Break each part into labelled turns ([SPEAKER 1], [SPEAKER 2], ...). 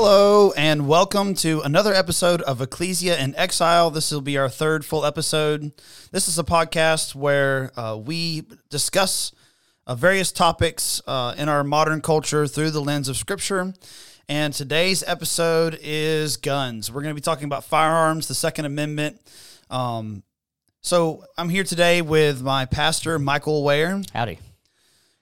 [SPEAKER 1] Hello, and welcome to another episode of Ecclesia in Exile. This will be our third full episode. This is a podcast where uh, we discuss uh, various topics uh, in our modern culture through the lens of Scripture. And today's episode is guns. We're going to be talking about firearms, the Second Amendment. Um, so I'm here today with my pastor, Michael Ware.
[SPEAKER 2] Howdy.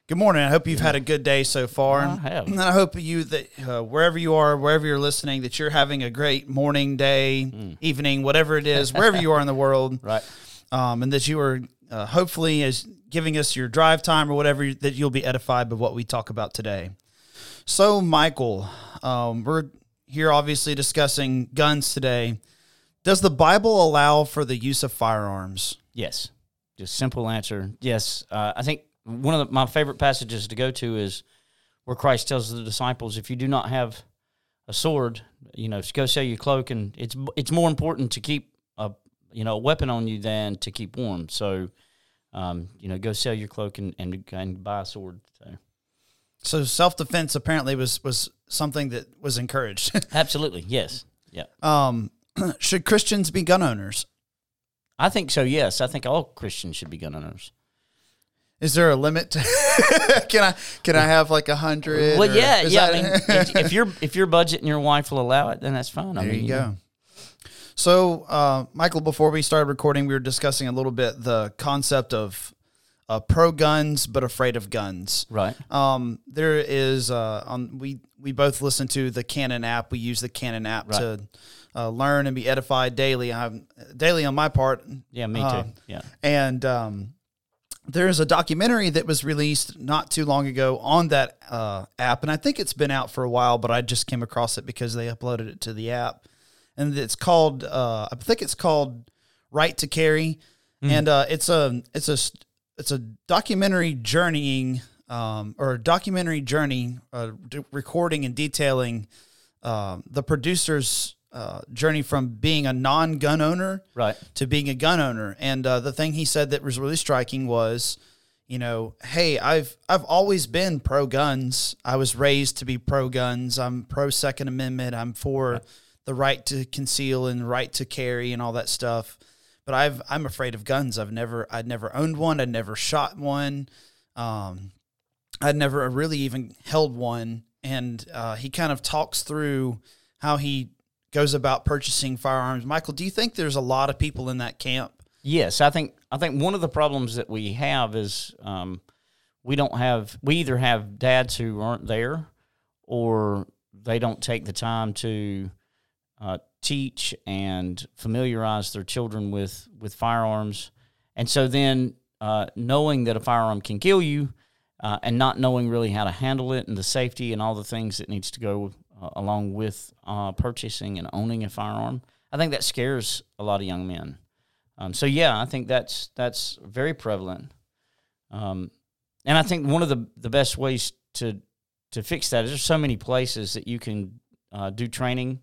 [SPEAKER 1] Good morning. I hope you've had a good day so far.
[SPEAKER 2] I have.
[SPEAKER 1] And I hope you that uh, wherever you are, wherever you're listening, that you're having a great morning, day, evening, whatever it is, wherever you are in the world,
[SPEAKER 2] Right.
[SPEAKER 1] um, and that you are uh, hopefully as giving us your drive time or whatever that you'll be edified by what we talk about today. So, Michael, um, we're here obviously discussing guns today. Does the Bible allow for the use of firearms?
[SPEAKER 2] Yes. Just simple answer. Yes. Uh, I think one of the, my favorite passages to go to is where Christ tells the disciples, if you do not have a sword, you know, go sell your cloak, and it's it's more important to keep a you know a weapon on you than to keep warm. So, um, you know, go sell your cloak and and, and buy a sword. So.
[SPEAKER 1] So, self defense apparently was was something that was encouraged.
[SPEAKER 2] Absolutely. Yes. Yeah.
[SPEAKER 1] um, should Christians be gun owners?
[SPEAKER 2] I think so. Yes. I think all Christians should be gun owners.
[SPEAKER 1] Is there a limit? To can I can I have like a hundred?
[SPEAKER 2] Well,
[SPEAKER 1] or
[SPEAKER 2] yeah, yeah. I mean, if, if your if your budget and your wife will allow it, then that's fine. I
[SPEAKER 1] there
[SPEAKER 2] mean,
[SPEAKER 1] you
[SPEAKER 2] know.
[SPEAKER 1] go. So, uh, Michael, before we started recording, we were discussing a little bit the concept of uh, pro guns but afraid of guns.
[SPEAKER 2] Right.
[SPEAKER 1] Um, there is uh, on we we both listen to the Canon app. We use the Canon app
[SPEAKER 2] Right.
[SPEAKER 1] to uh, learn and be edified daily. I'm daily on my part.
[SPEAKER 2] Yeah, me
[SPEAKER 1] Uh,
[SPEAKER 2] too. Yeah.
[SPEAKER 1] And um, there's a documentary that was released not too long ago on that uh, app, and I think it's been out for a while, but I just came across it because they uploaded it to the app, and it's called uh, I think it's called Right to Carry, and uh, it's a it's a it's a documentary journeying um, or a documentary journey uh, d- recording and detailing um, the producer's uh, journey from being a non-gun owner
[SPEAKER 2] Right.
[SPEAKER 1] to being a gun owner. And uh, the thing he said that was really striking was, you know, hey, I've I've always been pro guns. I was raised to be pro guns. I'm pro Second Amendment. I'm for the right to conceal and right to carry and all that stuff. But I've I'm afraid of guns. I've never I'd never owned one. I'd never shot one. Um, I'd never really even held one. And uh, he kind of talks through how he goes about purchasing firearms. Michael, do you think there's a lot of people in that camp?
[SPEAKER 2] Yes, I think I think one of the problems that we have is um, we don't have we either have dads who aren't there, or they don't take the time to uh, teach and familiarize their children with with firearms, and so then uh, knowing that a firearm can kill you, uh, and not knowing really how to handle it and the safety and all the things that needs to go uh, along with uh, purchasing and owning a firearm, I think that scares a lot of young men. Um, so yeah, I think that's that's very prevalent, um, and I think one of the the best ways to to fix that is there's so many places that you can uh, do training.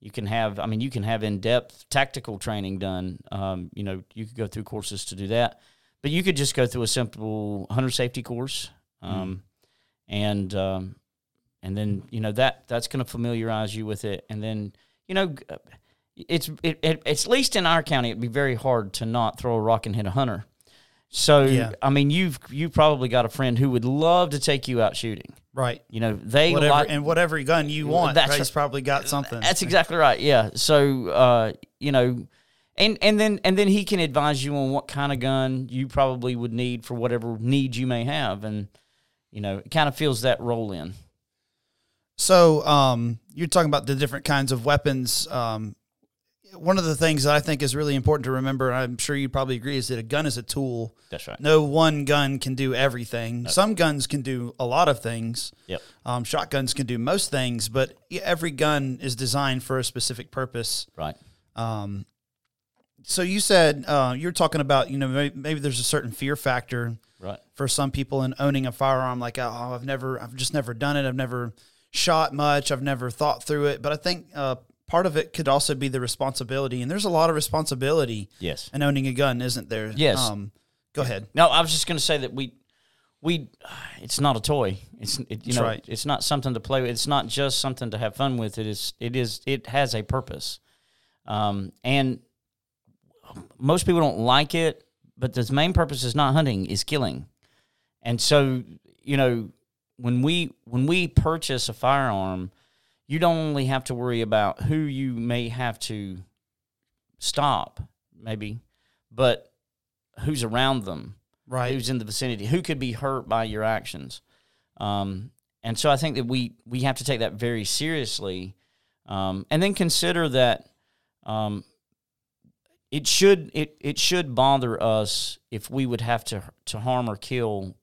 [SPEAKER 2] You can have, I mean, you can have in depth tactical training done. Um, you know, you could go through courses to do that, but you could just go through a simple hunter safety course, um, and um, and then you know that that's going to familiarize you with it, and then you know it's it, it, it's at least in our county it'd be very hard to not throw a rock and hit a hunter. So
[SPEAKER 1] Yeah.
[SPEAKER 2] I mean you've you've probably got a friend who would love to take you out shooting.
[SPEAKER 1] Right.
[SPEAKER 2] You know they
[SPEAKER 1] Whatever
[SPEAKER 2] like
[SPEAKER 1] and whatever gun you want,
[SPEAKER 2] That's
[SPEAKER 1] right, probably got something.
[SPEAKER 2] that's exactly right. Yeah. So uh, you know, and and then and then he can advise you on what kind of gun you probably would need for whatever needs you may have, and you know, it kind of fills that role in.
[SPEAKER 1] So, um, you're talking about the different kinds of weapons. Um, one of the things that I think is really important to remember, and I'm sure you probably agree, is that a gun is a tool.
[SPEAKER 2] That's right.
[SPEAKER 1] No one gun can do everything. Some guns can do a lot of things.
[SPEAKER 2] Yep.
[SPEAKER 1] Um, shotguns can do most things, but every gun is designed for a specific purpose.
[SPEAKER 2] Right.
[SPEAKER 1] Um, so you said uh, you're talking about you know maybe, maybe there's a certain fear factor
[SPEAKER 2] Right.
[SPEAKER 1] for some people in owning a firearm. Like oh I've never I've just never done it. I've never shot much. I've never thought through it. But I think uh, part of it could also be the responsibility, and there's a lot of responsibility
[SPEAKER 2] Yes.
[SPEAKER 1] in owning a gun, isn't there?
[SPEAKER 2] Yes.
[SPEAKER 1] Um, go ahead.
[SPEAKER 2] No, I was just going to say that we we it's not a toy. It's it, you know
[SPEAKER 1] right.
[SPEAKER 2] it's not something to play with. It's not just something to have fun with. It is it is it has a purpose, um, and most people don't like it. But the main purpose is not hunting; is killing. And so you know when we when we purchase a firearm, you don't only have to worry about who you may have to stop, maybe, but who's around them
[SPEAKER 1] Right.
[SPEAKER 2] who's in the vicinity, who could be hurt by your actions. Um, and so I think that we we have to take that very seriously, um, and then consider that um, it should it it should bother us if we would have to to harm or kill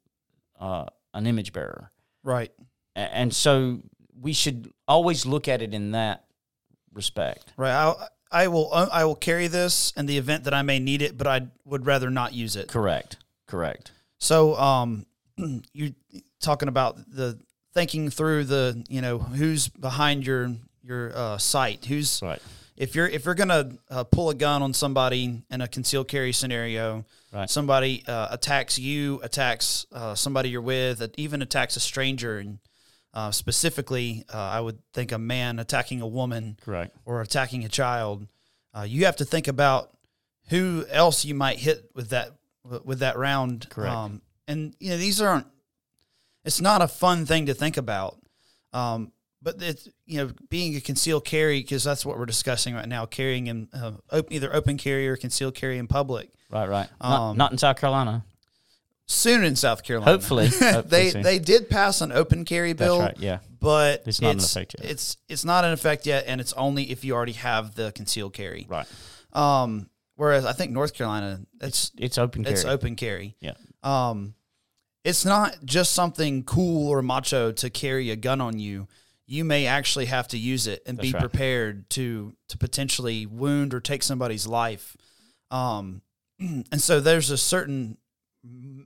[SPEAKER 2] uh, an image bearer,
[SPEAKER 1] Right.
[SPEAKER 2] And so we should always look at it in that respect.
[SPEAKER 1] Right. I I will I will carry this in the event that I may need it, but I would rather not use it.
[SPEAKER 2] Correct. Correct.
[SPEAKER 1] So, um, you talking about the thinking through the you know who's behind your your uh, sight, who's
[SPEAKER 2] Right.
[SPEAKER 1] If you're if you're gonna uh, pull a gun on somebody in a concealed carry scenario,
[SPEAKER 2] Right.
[SPEAKER 1] somebody uh, attacks you, attacks uh, somebody you're with, even attacks a stranger, and uh, specifically, uh, I would think a man attacking a woman
[SPEAKER 2] Correct.
[SPEAKER 1] or attacking a child, uh, you have to think about who else you might hit with that with that round.
[SPEAKER 2] Correct.
[SPEAKER 1] Um, and you know these aren't. It's not a fun thing to think about. Um, but it's you know being a concealed carry because that's what we're discussing right now. Carrying in uh, op- either open carry or concealed carry in public.
[SPEAKER 2] Right. Right. not,
[SPEAKER 1] Um,
[SPEAKER 2] not in South Carolina.
[SPEAKER 1] Soon in South Carolina,
[SPEAKER 2] Hopefully. Hopefully
[SPEAKER 1] they
[SPEAKER 2] soon.
[SPEAKER 1] they did pass an open carry bill,
[SPEAKER 2] That's right. Yeah.
[SPEAKER 1] but
[SPEAKER 2] It's not in effect yet.
[SPEAKER 1] It's it's not in effect yet, and it's only if you already have the concealed carry.
[SPEAKER 2] Right.
[SPEAKER 1] Um, whereas I think North Carolina, it's
[SPEAKER 2] It's open carry.
[SPEAKER 1] it's open carry.
[SPEAKER 2] Yeah.
[SPEAKER 1] Um, it's not just something cool or macho to carry a gun on you. You may actually have to use it and
[SPEAKER 2] That's
[SPEAKER 1] be
[SPEAKER 2] right.
[SPEAKER 1] prepared to to potentially wound or take somebody's life. Um, and so there's a certain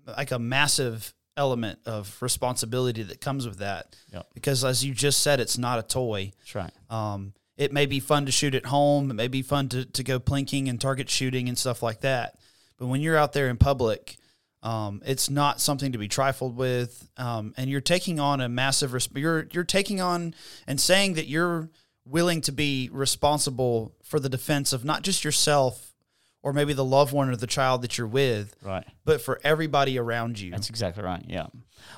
[SPEAKER 1] like a massive element of responsibility that comes with that.
[SPEAKER 2] Yep.
[SPEAKER 1] Because as you just said, it's not a toy.
[SPEAKER 2] That's right.
[SPEAKER 1] Um, it may be fun to shoot at home. It may be fun to, to go plinking and target shooting and stuff like that. But when you're out there in public, um, it's not something to be trifled with. Um, and you're taking on a massive, res- you're, you're taking on and saying that you're willing to be responsible for the defense of not just yourself or maybe the loved one or the child that you're with,
[SPEAKER 2] Right.
[SPEAKER 1] but for everybody around you.
[SPEAKER 2] That's exactly right. Yeah.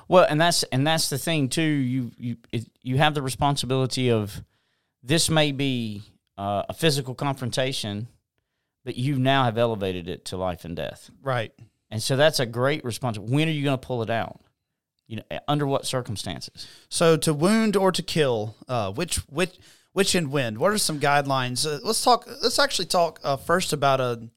[SPEAKER 2] Well, and that's and that's the thing too. You you it, you have the responsibility of this may be uh, a physical confrontation, but you now have elevated it to life and death,
[SPEAKER 1] right.
[SPEAKER 2] And so that's a great response. When are you going to pull it out? You know, under what circumstances?
[SPEAKER 1] So to wound or to kill, uh, which which which and when? What are some guidelines? Uh, let's talk. Let's actually talk uh, first about a.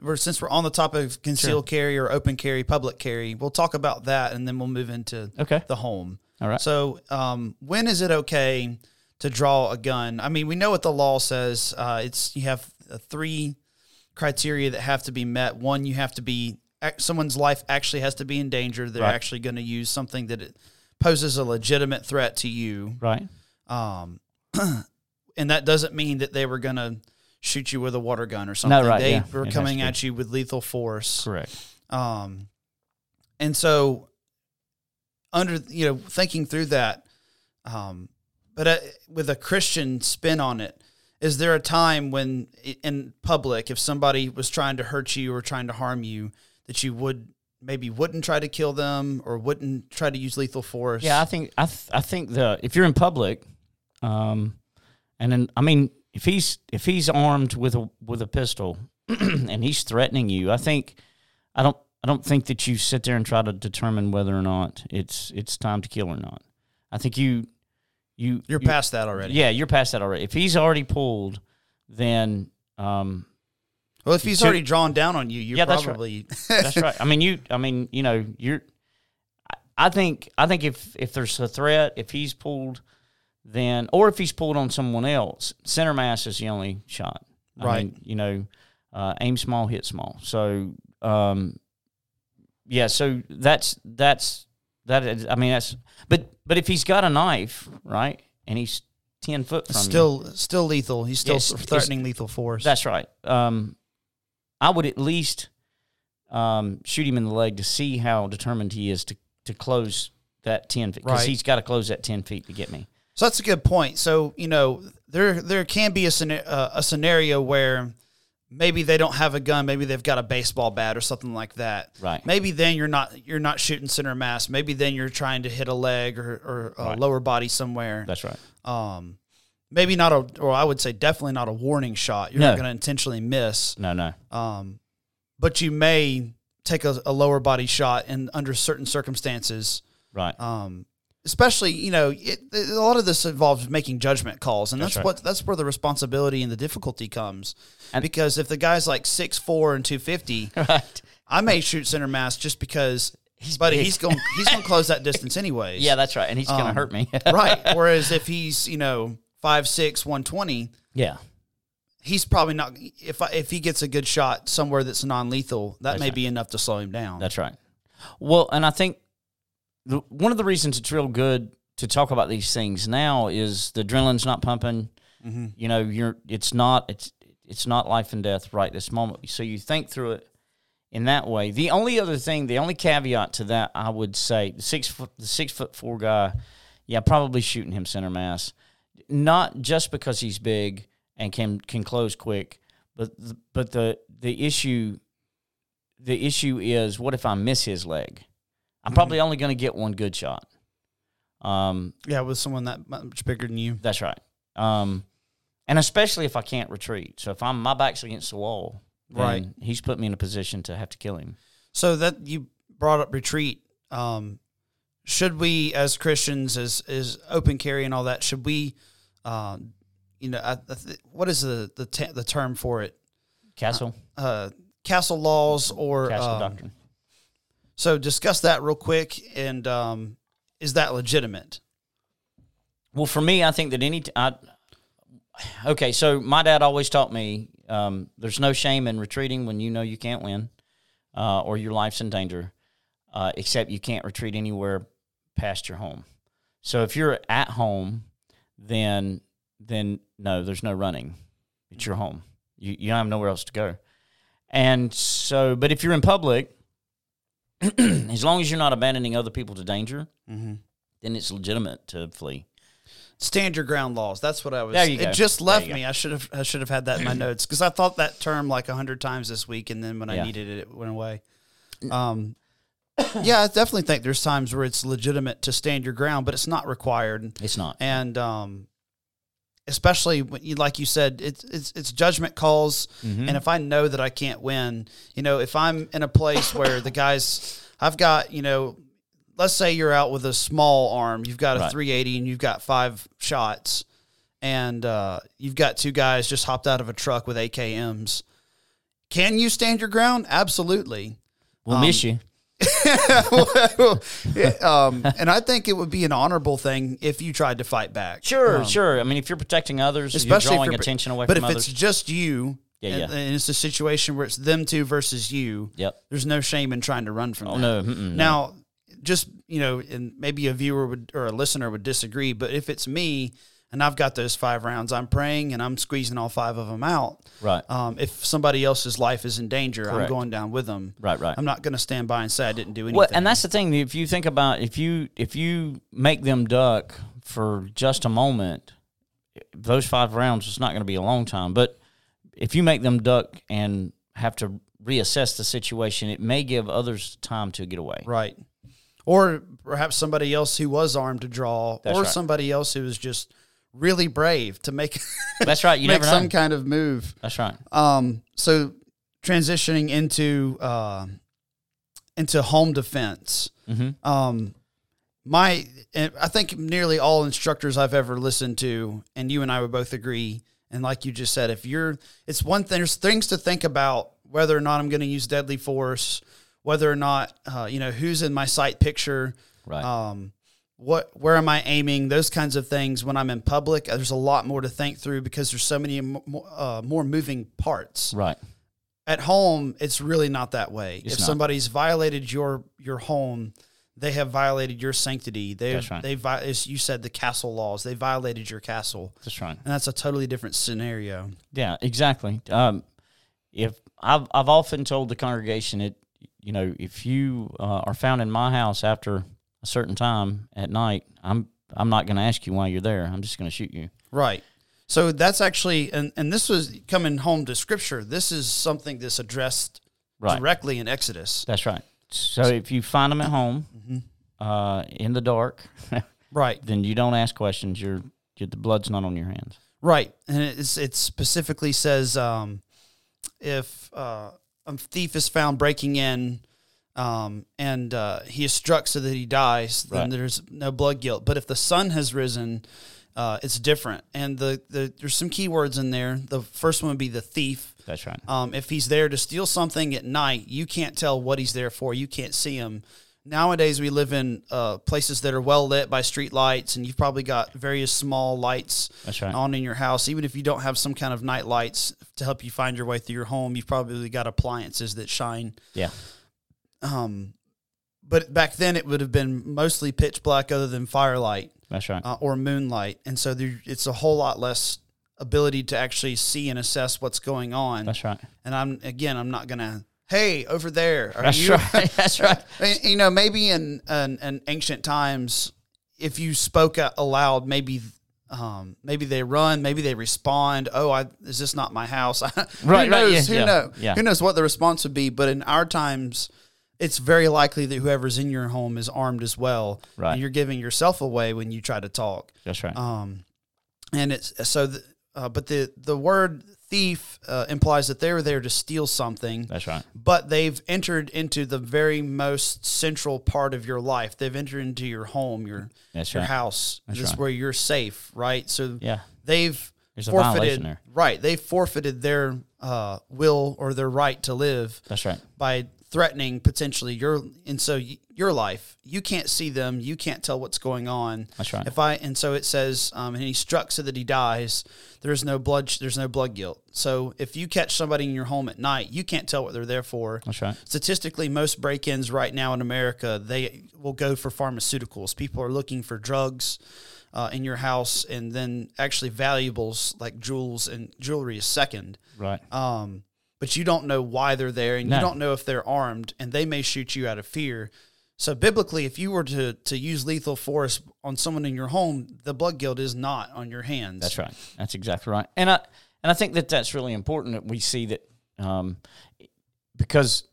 [SPEAKER 1] We're, since we're on the topic of concealed carry or open carry, public carry, we'll talk about that, and then we'll move into
[SPEAKER 2] Okay.
[SPEAKER 1] the home.
[SPEAKER 2] All right.
[SPEAKER 1] So, um, when is it okay to draw a gun? I mean, we know what the law says. Uh, it's you have uh, three criteria that have to be met. One, you have to be someone's life actually has to be in danger. They're
[SPEAKER 2] Right.
[SPEAKER 1] actually going to use something that it poses a legitimate threat to you.
[SPEAKER 2] Right.
[SPEAKER 1] Um, and that doesn't mean that they were going to shoot you with a water gun or something.
[SPEAKER 2] No, right,
[SPEAKER 1] They
[SPEAKER 2] yeah.
[SPEAKER 1] were coming at you with lethal force.
[SPEAKER 2] Correct.
[SPEAKER 1] Um, and so under you know thinking through that, um, but uh, with a Christian spin on it, is there a time when in public, if somebody was trying to hurt you or trying to harm you, that you would maybe wouldn't try to kill them or wouldn't try to use lethal force?
[SPEAKER 2] Yeah, I think I th- I think the if you're in public, um, and then I mean if he's if he's armed with a with a pistol and he's threatening you, I think I don't I don't think that you sit there and try to determine whether or not it's it's time to kill or not. I think you you
[SPEAKER 1] you're
[SPEAKER 2] you-
[SPEAKER 1] past that already.
[SPEAKER 2] Yeah, you're past that already. If he's already pulled, then um,
[SPEAKER 1] Well, if he's already drawn down on you, you're
[SPEAKER 2] Yeah, that's right.
[SPEAKER 1] probably
[SPEAKER 2] That's right. I mean, you. I mean, you know, you're. I- think. I think if if there's a threat, if he's pulled, then or if he's pulled on someone else, center mass is the only shot. I
[SPEAKER 1] Right.
[SPEAKER 2] mean, you know, uh, aim small, hit small. So, um, yeah. So that's that's that. Is, I mean, that's. But but if he's got a knife, right, and he's ten foot from you,
[SPEAKER 1] still still lethal. He's still
[SPEAKER 2] it's-
[SPEAKER 1] threatening lethal force.
[SPEAKER 2] that's right. Um, I would at least um, shoot him in the leg to see how determined he is to to close that ten feet because
[SPEAKER 1] Right.
[SPEAKER 2] he's got to close that ten feet to get me.
[SPEAKER 1] So that's a good point. So you know there there can be a uh, a scenario where maybe they don't have a gun, maybe they've got a baseball bat or something like that.
[SPEAKER 2] Right.
[SPEAKER 1] Maybe then you're not you're not shooting center mass. Maybe then you're trying to hit a leg or, or a
[SPEAKER 2] Right.
[SPEAKER 1] lower body somewhere.
[SPEAKER 2] That's right.
[SPEAKER 1] Um, maybe not a or I would say definitely not a warning shot. You're
[SPEAKER 2] No.
[SPEAKER 1] not going to intentionally miss.
[SPEAKER 2] No, no.
[SPEAKER 1] Um, but you may take a, a lower body shot and under certain circumstances.
[SPEAKER 2] Right.
[SPEAKER 1] Um, especially you know it, a lot of this involves making judgment calls, and that's,
[SPEAKER 2] That's right.
[SPEAKER 1] what that's where the responsibility and the difficulty comes.
[SPEAKER 2] And-
[SPEAKER 1] because if the guy's like six four and two fifty,
[SPEAKER 2] right.
[SPEAKER 1] I may shoot center mass just because. He's buddy,
[SPEAKER 2] big.
[SPEAKER 1] he's going he's going to close that distance anyways.
[SPEAKER 2] Yeah, that's right. And he's going to
[SPEAKER 1] Um,
[SPEAKER 2] hurt me.
[SPEAKER 1] right. Whereas if he's you know five six one twenty,
[SPEAKER 2] yeah.
[SPEAKER 1] he's probably not. If I, if he gets a good shot somewhere that's non lethal, that
[SPEAKER 2] That's
[SPEAKER 1] may
[SPEAKER 2] right.
[SPEAKER 1] be enough to slow him down.
[SPEAKER 2] That's right. Well, and I think the, one of the reasons it's real good to talk about these things now is the adrenaline's not pumping.
[SPEAKER 1] Mm-hmm.
[SPEAKER 2] You know, you're it's not it's it's not life and death right this moment. So you think through it in that way. The only other thing, the only caveat to that, I would say, the six foot the six foot four guy, yeah, probably shooting him center mass, not just because he's big and can can close quick, but the, but the the issue the issue is what if I miss his leg? I'm probably only going to get one good shot. Um,
[SPEAKER 1] yeah, with someone that much bigger than you.
[SPEAKER 2] that's right. Um, and especially if I can't retreat. So if I'm my back's against the wall,
[SPEAKER 1] Right.
[SPEAKER 2] He's put me in a position to have to kill him.
[SPEAKER 1] So that you brought up retreat. Um, should we, as Christians, as as open carry and all that, should we, um, you know, I, I th- what is the the te- the term for it?
[SPEAKER 2] Castle,
[SPEAKER 1] Uh, castle laws or
[SPEAKER 2] castle
[SPEAKER 1] um,
[SPEAKER 2] doctrine.
[SPEAKER 1] So discuss that real quick. And um, is that legitimate?
[SPEAKER 2] Well, for me, I think that any t- I, okay. So my dad always taught me um, there's no shame in retreating when you know you can't win, uh, or your life's in danger, uh, except you can't retreat anywhere past your home. So if you're at home, then then no, there's no running. It's your home. You you don't have nowhere else to go. And so, but if you're in public, as long as you're not abandoning other people to danger,
[SPEAKER 1] Mm-hmm.
[SPEAKER 2] then it's legitimate to flee.
[SPEAKER 1] Stand your ground laws. That's what I was.
[SPEAKER 2] There you
[SPEAKER 1] it
[SPEAKER 2] go.
[SPEAKER 1] just left
[SPEAKER 2] you go.
[SPEAKER 1] me. I should have. I should have had that in my notes because I thought that term like a hundred times this week, and then when I needed it, it went away. Um, yeah, I definitely think there's times where it's legitimate to stand your ground, but it's not required.
[SPEAKER 2] It's not.
[SPEAKER 1] And um, especially when you, like you said, it's it's it's judgment calls.
[SPEAKER 2] Mm-hmm.
[SPEAKER 1] And if I know that I can't win, you know, if I'm in a place where the guys, I've got, you know, let's say you're out with a small arm, you've got a
[SPEAKER 2] Right.
[SPEAKER 1] 380 and you've got five shots, and uh, you've got two guys just hopped out of a truck with AKMs. Can you stand your ground? Absolutely.
[SPEAKER 2] We'll miss you.
[SPEAKER 1] Yeah, um, and I think it would be an honorable thing if you tried to fight back.
[SPEAKER 2] Sure,
[SPEAKER 1] Um,
[SPEAKER 2] sure. I mean, if you're protecting others,
[SPEAKER 1] especially
[SPEAKER 2] you're
[SPEAKER 1] if you're-
[SPEAKER 2] attention away
[SPEAKER 1] But
[SPEAKER 2] from
[SPEAKER 1] if
[SPEAKER 2] others.
[SPEAKER 1] it's just you,
[SPEAKER 2] Yeah,
[SPEAKER 1] and,
[SPEAKER 2] yeah.
[SPEAKER 1] and it's a situation where it's them two versus you,
[SPEAKER 2] yep.
[SPEAKER 1] there's no shame in trying to run from
[SPEAKER 2] Oh
[SPEAKER 1] that.
[SPEAKER 2] no.
[SPEAKER 1] Now, just you know, and maybe a viewer would or a listener would disagree, but if it's me and I've got those five rounds, I'm praying and I'm squeezing all five of them out.
[SPEAKER 2] Right.
[SPEAKER 1] Um, if somebody else's life is in danger, I'm going down with them.
[SPEAKER 2] Right. Right.
[SPEAKER 1] I'm not going to stand by and say I didn't do anything.
[SPEAKER 2] Well, and that's the thing. If you think about if you if you make them duck for just a moment, those five rounds is not going to be a long time. But if you make them duck and have to reassess the situation, it may give others time to get away.
[SPEAKER 1] right. Or perhaps somebody else who was armed to draw,
[SPEAKER 2] That's
[SPEAKER 1] or
[SPEAKER 2] right.
[SPEAKER 1] somebody else who was just really brave to make
[SPEAKER 2] That's right. You
[SPEAKER 1] make
[SPEAKER 2] never
[SPEAKER 1] some kind of move.
[SPEAKER 2] That's right.
[SPEAKER 1] Um, so transitioning into uh, into home defense.
[SPEAKER 2] hmm
[SPEAKER 1] Um, my, and I think nearly all instructors I've ever listened to, and you and I would both agree. And like you just said, if you're, it's one thing. There's things to think about whether or not I'm going to use deadly force, whether or not, uh, you know, who's in my sight picture,
[SPEAKER 2] Right.
[SPEAKER 1] um, what, where am I aiming? Those kinds of things. When I'm in public, there's a lot more to think through because there's so many mo- uh, more moving parts
[SPEAKER 2] right.
[SPEAKER 1] at home it's really not that way
[SPEAKER 2] It's
[SPEAKER 1] if
[SPEAKER 2] not.
[SPEAKER 1] somebody's violated your your home they have violated your sanctity they
[SPEAKER 2] That's right.
[SPEAKER 1] they as you said the castle laws they violated your castle
[SPEAKER 2] That's right.
[SPEAKER 1] and that's a totally different scenario
[SPEAKER 2] Yeah, exactly. Um, if I've I've often told the congregation it, you know, if you uh, are found in my house after a certain time at night, I'm I'm not going to ask you why you're there. I'm just going to shoot you.
[SPEAKER 1] Right. So that's actually, and, and this was coming home to scripture. This is something that's addressed
[SPEAKER 2] Right.
[SPEAKER 1] directly in Exodus.
[SPEAKER 2] That's right. So if you find them at home
[SPEAKER 1] Mm-hmm.
[SPEAKER 2] uh, in the dark,
[SPEAKER 1] Right.
[SPEAKER 2] then you don't ask questions. You're, you're the blood's not on your hands.
[SPEAKER 1] Right. And it's, it specifically says um, if uh, a thief is found breaking in um, and uh, he is struck so that he dies, then
[SPEAKER 2] Right.
[SPEAKER 1] there's no blood guilt. But if the sun has risen, uh, it's different. And the, the there's some key words in there. The first one would be the thief.
[SPEAKER 2] That's right.
[SPEAKER 1] Um, if he's there to steal something at night, you can't tell what he's there for. You can't see him. Nowadays, we live in uh, places that are well lit by street lights, and you've probably got various small lights
[SPEAKER 2] That's right.
[SPEAKER 1] on in your house. Even if you don't have some kind of night lights to help you find your way through your home, you've probably got appliances that shine.
[SPEAKER 2] Yeah.
[SPEAKER 1] Um, but back then, it would have been mostly pitch black, other than firelight
[SPEAKER 2] That's right.
[SPEAKER 1] uh, or moonlight, and so there, it's a whole lot less ability to actually see and assess what's going on.
[SPEAKER 2] That's right.
[SPEAKER 1] And I'm again, I'm not gonna. Hey, over there. Are
[SPEAKER 2] That's
[SPEAKER 1] you?
[SPEAKER 2] right. That's right.
[SPEAKER 1] You know, maybe in, in in ancient times, if you spoke out aloud, maybe um, maybe they run, maybe they respond. Oh, I is this not my house?
[SPEAKER 2] Right,
[SPEAKER 1] who
[SPEAKER 2] right, yeah,
[SPEAKER 1] who
[SPEAKER 2] yeah,
[SPEAKER 1] know?
[SPEAKER 2] yeah.
[SPEAKER 1] Who knows what the response would be? But in our times, it's very likely that whoever's in your home is armed as well.
[SPEAKER 2] Right.
[SPEAKER 1] And you're giving yourself away when you try to talk.
[SPEAKER 2] That's right.
[SPEAKER 1] Um, and it's so, the, uh, but the the word thief uh, implies that they were there to steal something,
[SPEAKER 2] That's right.
[SPEAKER 1] but they've entered into the very most central part of your life. They've entered into your home, your
[SPEAKER 2] That's
[SPEAKER 1] your
[SPEAKER 2] right.
[SPEAKER 1] house.
[SPEAKER 2] That's
[SPEAKER 1] this
[SPEAKER 2] right.
[SPEAKER 1] where you're safe, right? So
[SPEAKER 2] Yeah.
[SPEAKER 1] they've
[SPEAKER 2] There's a
[SPEAKER 1] forfeited,
[SPEAKER 2] there.
[SPEAKER 1] right? they've forfeited their uh, will or their right to live
[SPEAKER 2] That's right.
[SPEAKER 1] by threatening potentially your and so y- your life. You can't see them. You can't tell what's going on.
[SPEAKER 2] That's right.
[SPEAKER 1] if i and so it says um, and he struck so that he dies. There's no blood there's no blood guilt. So if you catch somebody in your home at night you can't tell what they're there for.
[SPEAKER 2] That's right.
[SPEAKER 1] statistically most break-ins right now in america they will go for pharmaceuticals. People are looking for drugs uh, in your house and then actually valuables like jewels and jewelry is second.
[SPEAKER 2] Right.
[SPEAKER 1] um, but you don't know why they're there, and
[SPEAKER 2] No.
[SPEAKER 1] you don't know if they're armed, and they may shoot you out of fear. So biblically, if you were to to use lethal force on someone in your home, the blood guilt is not on your hands.
[SPEAKER 2] That's right. That's exactly right. And I and I think that that's really important that we see that um, because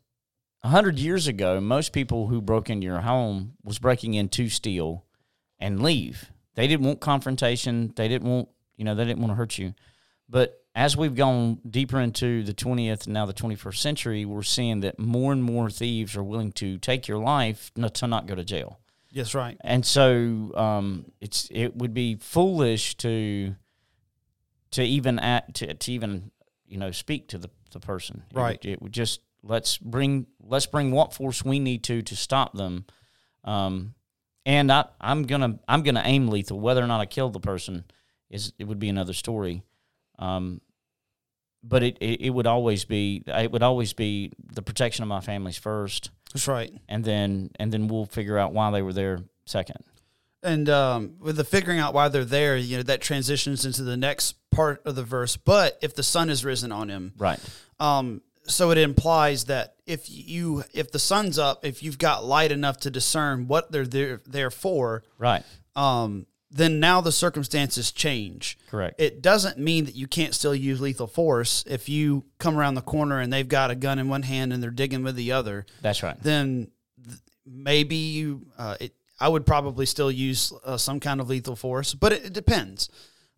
[SPEAKER 2] a hundred years ago, most people who broke into your home was breaking in to steal and leave. They didn't want confrontation. They didn't want you know they didn't want to hurt you. But as we've gone deeper into the 20th and now the 21st century, we're seeing that more and more thieves are willing to take your life not, to not go to jail.
[SPEAKER 1] Yes, right.
[SPEAKER 2] And so um, it's it would be foolish to to even act, to, to even you know speak to the, the person. It
[SPEAKER 1] Right.
[SPEAKER 2] It would, just let's bring let's bring what force we need to to stop them. Um, and I I'm gonna I'm gonna aim lethal. Whether or not I kill the person is it would be another story. Um, but it, it, it would always be it would always be the protection of my families first
[SPEAKER 1] That's right.
[SPEAKER 2] and then and then we'll figure out why they were there second.
[SPEAKER 1] And um, with the figuring out why they're there, you know, that transitions into the next part of the verse. But if the sun has risen on him,
[SPEAKER 2] Right.
[SPEAKER 1] Um, so it implies that if you if the sun's up, if you've got light enough to discern what they're there there for,
[SPEAKER 2] Right.
[SPEAKER 1] um, then now the circumstances change.
[SPEAKER 2] Correct.
[SPEAKER 1] It doesn't mean that you can't still use lethal force if you come around the corner and they've got a gun in one hand and they're digging with the other.
[SPEAKER 2] That's right.
[SPEAKER 1] Then maybe you. Uh, it, I would probably still use uh, some kind of lethal force, but it, it depends.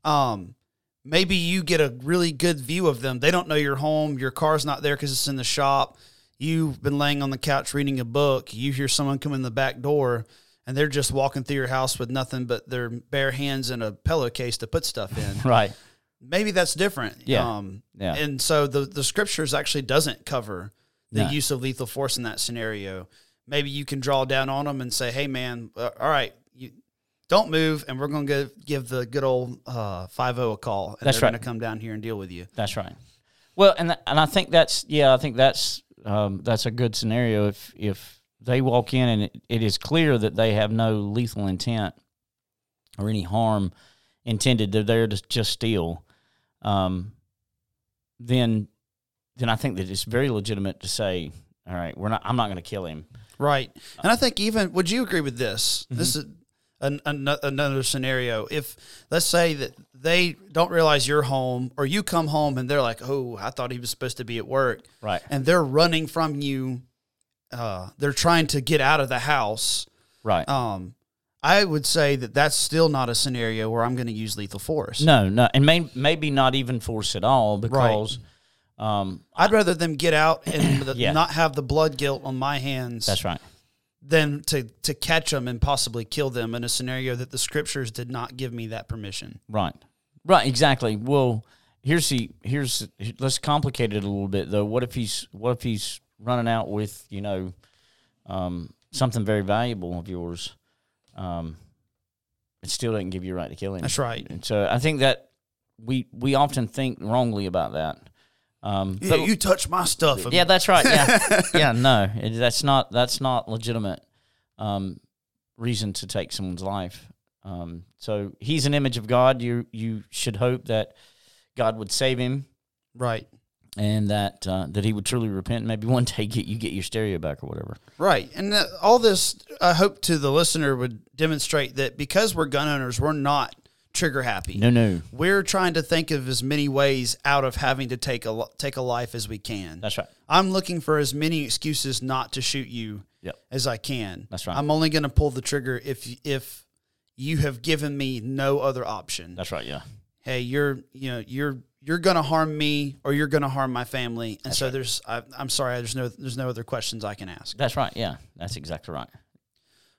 [SPEAKER 1] Um, maybe you get a really good view of them. They don't know you're home. Your car's not there because it's in the shop. You've been laying on the couch reading a book. You hear someone come in the back door, and they're just walking through your house with nothing but their bare hands and a pillowcase to put stuff in.
[SPEAKER 2] Right.
[SPEAKER 1] maybe that's different.
[SPEAKER 2] Yeah.
[SPEAKER 1] Um,
[SPEAKER 2] Yeah.
[SPEAKER 1] And so the the scriptures actually doesn't cover the
[SPEAKER 2] No.
[SPEAKER 1] use of lethal force in that scenario. Maybe you can draw down on them and say, "Hey, man, uh, all right, you don't move, and we're going to give the good old uh, five zero a call, and
[SPEAKER 2] That's
[SPEAKER 1] they're
[SPEAKER 2] right.
[SPEAKER 1] going to come down here and deal with you."
[SPEAKER 2] That's right. Well, and th- and I think that's yeah, I think that's um, that's a good scenario if if they walk in and it, it is clear that they have no lethal intent or any harm intended. They're there to just steal. Um, then then I think that it's very legitimate to say all right, we're not. I'm not going to kill him.
[SPEAKER 1] Right. And I think even would you agree with this? This is an, an, another scenario. If let's say that they don't realize you're home or you come home and they're like, "Oh, I thought he was supposed to be at work."
[SPEAKER 2] Right.
[SPEAKER 1] And they're running from you uh, they're trying to get out of the house.
[SPEAKER 2] Right.
[SPEAKER 1] Um I would say that that's still not a scenario where I'm going to use lethal force.
[SPEAKER 2] no, no, and may, maybe not even force at all because, um,
[SPEAKER 1] I'd rather them get out and
[SPEAKER 2] Yeah.
[SPEAKER 1] not have the blood guilt on my hands
[SPEAKER 2] that's right.
[SPEAKER 1] than to, to catch them and possibly kill them in a scenario that the scriptures did not give me that permission.
[SPEAKER 2] Right. Right. Exactly. Well, here's the here's let's complicate it a little bit though. What if he's what if he's running out with you know um, something very valuable of yours? Um, it still doesn't give you a right to kill him.
[SPEAKER 1] That's right.
[SPEAKER 2] And so I think that we we often think wrongly about that. Um,
[SPEAKER 1] Yeah,
[SPEAKER 2] but-
[SPEAKER 1] you touch my stuff.
[SPEAKER 2] yeah, that's right. Yeah, yeah. No, it, that's not that's not legitimate um, reason to take someone's life. Um, so he's an image of God. You you should hope that God would save him
[SPEAKER 1] Right.
[SPEAKER 2] And that uh, that he would truly repent. and Maybe one day get you get your stereo back or whatever.
[SPEAKER 1] Right. And that, all this, I hope to the listener would demonstrate that because we're gun owners, we're not trigger happy.
[SPEAKER 2] No, no,
[SPEAKER 1] We're trying to think of as many ways out of having to take a take a life as we can.
[SPEAKER 2] that's right.
[SPEAKER 1] I'm looking for as many excuses not to shoot you
[SPEAKER 2] Yep.
[SPEAKER 1] as I can.
[SPEAKER 2] That's right.
[SPEAKER 1] I'm only going to pull the trigger if if you have given me no other option.
[SPEAKER 2] That's right. Yeah.
[SPEAKER 1] hey, you're you know you're you're going to harm me or you're going to harm my family, and so there's I, I'm sorry, there's no there's no other questions I can ask.
[SPEAKER 2] That's right. Yeah. That's exactly right.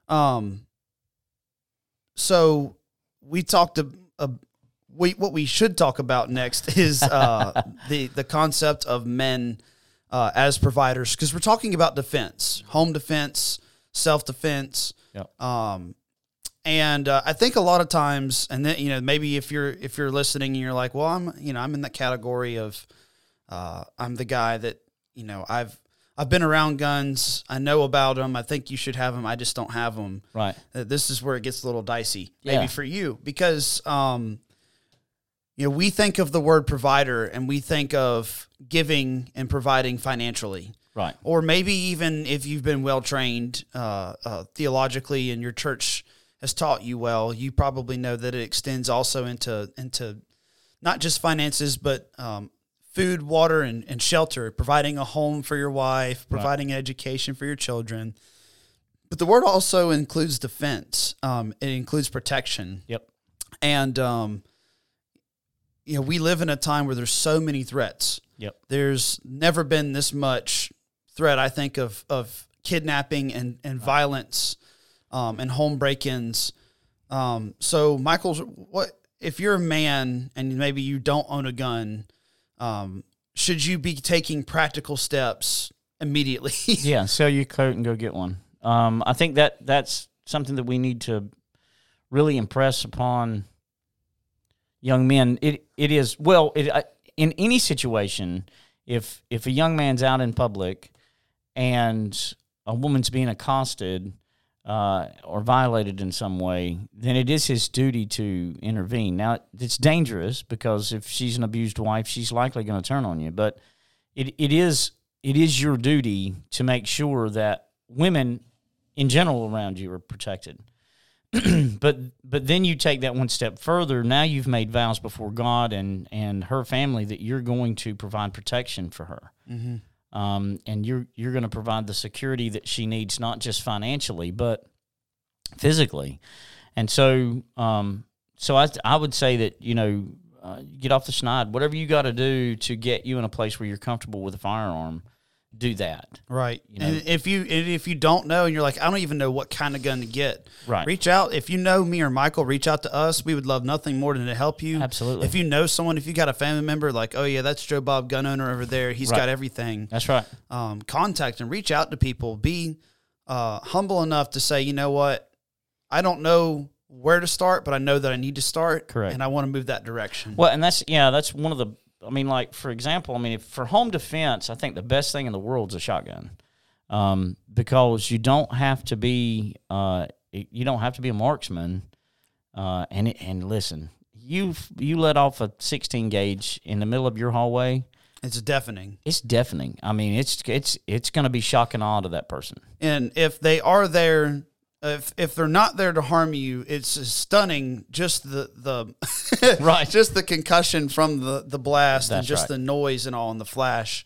[SPEAKER 1] Um. So we talked a, a we what we should talk about next is uh, the the concept of men uh, as providers because we're talking about defense, home defense, self defense.
[SPEAKER 2] Yep.
[SPEAKER 1] Um, and uh, I think a lot of times, and then you know maybe if you're if you're listening and you're like, well, I'm you know I'm in that category of uh, I'm the guy that you know I've I've been around guns, I know about them, I think you should have them, I just don't have them
[SPEAKER 2] Right.
[SPEAKER 1] uh, this is where it gets a little dicey, maybe
[SPEAKER 2] Yeah.
[SPEAKER 1] for you, because um, you know we think of the word provider and we think of giving and providing financially,
[SPEAKER 2] Right.
[SPEAKER 1] or maybe even if you've been well trained uh, uh, theologically in your church has taught you well, you probably know that it extends also into into not just finances, but um, food, water, and, and shelter, providing a home for your wife, providing an education for your children. But the word also includes defense. Um, it includes protection,
[SPEAKER 2] Yep.
[SPEAKER 1] and um, you know we live in a time where there's so many threats.
[SPEAKER 2] Yep.
[SPEAKER 1] There's never been this much threat. I think of of kidnapping and and violence, um, and home break-ins. Um, so, Michael, what if you're a man and maybe you don't own a gun? Um, should you be taking practical steps immediately?
[SPEAKER 2] yeah, sell your coat and go get one. Um, I think that that's something that we need to really impress upon young men. It it is well it, I, in any situation. If if a young man's out in public and a woman's being accosted uh, or violated in some way, then it is his duty to intervene. Now it's dangerous because if she's an abused wife, she's likely going to turn on you. But it, it is it is your duty to make sure that women in general around you are protected. but but then you take that one step further. Now you've made vows before God and and her family that you're going to provide protection for her, um, and you're you're going to provide the security that she needs, not just financially but physically. And so um, so I I would say that you know uh, get off the schneid, whatever you got to do to get you in a place where you're comfortable with a firearm, do that.
[SPEAKER 1] Right.
[SPEAKER 2] know?
[SPEAKER 1] and if you and if you don't know and you're like, I don't even know what kind of gun to get.
[SPEAKER 2] Right.
[SPEAKER 1] Reach out. If you know me or Michael, reach out to us. We would love nothing more than to help you.
[SPEAKER 2] Absolutely.
[SPEAKER 1] If you know someone, if you got a family member, like, oh yeah, that's Joe Bob gun owner over there. He's
[SPEAKER 2] Right.
[SPEAKER 1] got everything.
[SPEAKER 2] That's right.
[SPEAKER 1] Um, contact and reach out to people. Be uh, humble enough to say, you know what, I don't know where to start, but I know that I need to start.
[SPEAKER 2] Correct.
[SPEAKER 1] And I want to move that direction.
[SPEAKER 2] Well, and that's yeah, that's one of the. I mean, like for example, I mean, if for home defense, I think the best thing in the world is a shotgun, um, because you don't have to be uh, you don't have to be a marksman, uh, and and listen, you you let off a 16 gauge in the middle of your hallway,
[SPEAKER 1] It's deafening.
[SPEAKER 2] It's deafening. I mean, it's it's it's going to be shock and awe to that person.
[SPEAKER 1] And if they are there, if if they're not there to harm you, it's stunning. Just the the
[SPEAKER 2] Right.
[SPEAKER 1] just the concussion from the the blast and just
[SPEAKER 2] right.
[SPEAKER 1] the noise and all in the flash.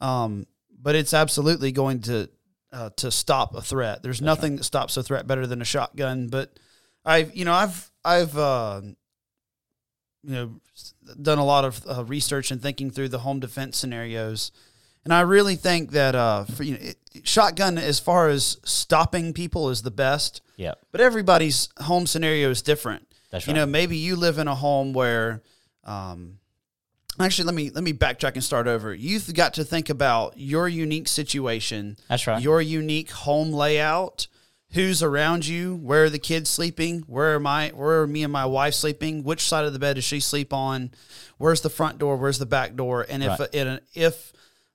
[SPEAKER 1] Um, but it's absolutely going to uh, to stop a threat. There's nothing that stops a threat better than a shotgun. But I've you know I've I've uh, you know done a lot of uh, research and thinking through the home defense scenarios, and I really think that uh, for, you know, it, shotgun as far as stopping people is the best.
[SPEAKER 2] Yeah.
[SPEAKER 1] But everybody's home scenario is different.
[SPEAKER 2] That's right.
[SPEAKER 1] You know, maybe you live in a home where, um, actually, let me let me backtrack and start over. You've got to think about your unique situation.
[SPEAKER 2] That's right.
[SPEAKER 1] Your unique home layout. Who's around you? Where are the kids sleeping? Where am I? Where are me and my wife sleeping? Which side of the bed does she sleep on? Where's the front door? Where's the back door? And if
[SPEAKER 2] Right.
[SPEAKER 1] and if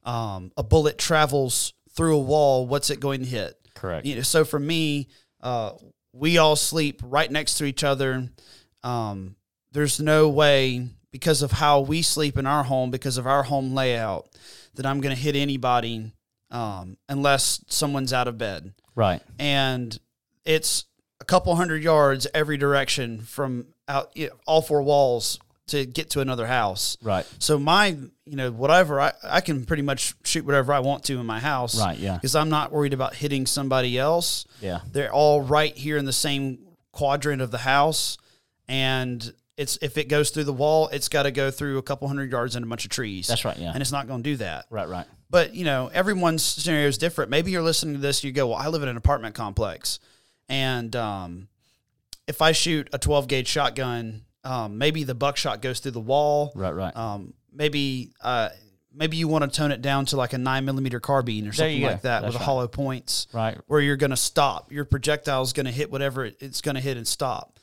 [SPEAKER 1] um, a bullet travels through a wall, what's it going to hit?
[SPEAKER 2] Correct.
[SPEAKER 1] You know, so for me, uh, we all sleep right next to each other. Um, there's no way because of how we sleep in our home, because of our home layout, that I'm going to hit anybody um, unless someone's out of bed.
[SPEAKER 2] Right.
[SPEAKER 1] And it's a couple hundred yards every direction from out you know, all four walls to get to another house.
[SPEAKER 2] Right.
[SPEAKER 1] So my, you know, whatever I, I can pretty much shoot whatever I want to in my house.
[SPEAKER 2] Right, yeah.
[SPEAKER 1] Because I'm not worried about hitting somebody else.
[SPEAKER 2] Yeah.
[SPEAKER 1] They're all right here in the same quadrant of the house, and it's if it goes through the wall, it's got to go through a couple hundred yards and a bunch of trees.
[SPEAKER 2] That's right, yeah.
[SPEAKER 1] And it's not going to do that.
[SPEAKER 2] Right. Right.
[SPEAKER 1] But you know, everyone's scenario is different. Maybe you're listening to this, you go, "Well, I live in an apartment complex, and um, if I shoot a 12 gauge shotgun, um, maybe the buckshot goes through the wall.
[SPEAKER 2] Right. Right.
[SPEAKER 1] Um, maybe uh, maybe you want to tone it down to like a nine millimeter carbine or something like that
[SPEAKER 2] That's
[SPEAKER 1] with
[SPEAKER 2] right.
[SPEAKER 1] hollow points,
[SPEAKER 2] Right.
[SPEAKER 1] Where you're going to stop. Your projectile is going to hit whatever it, it's going to hit and stop.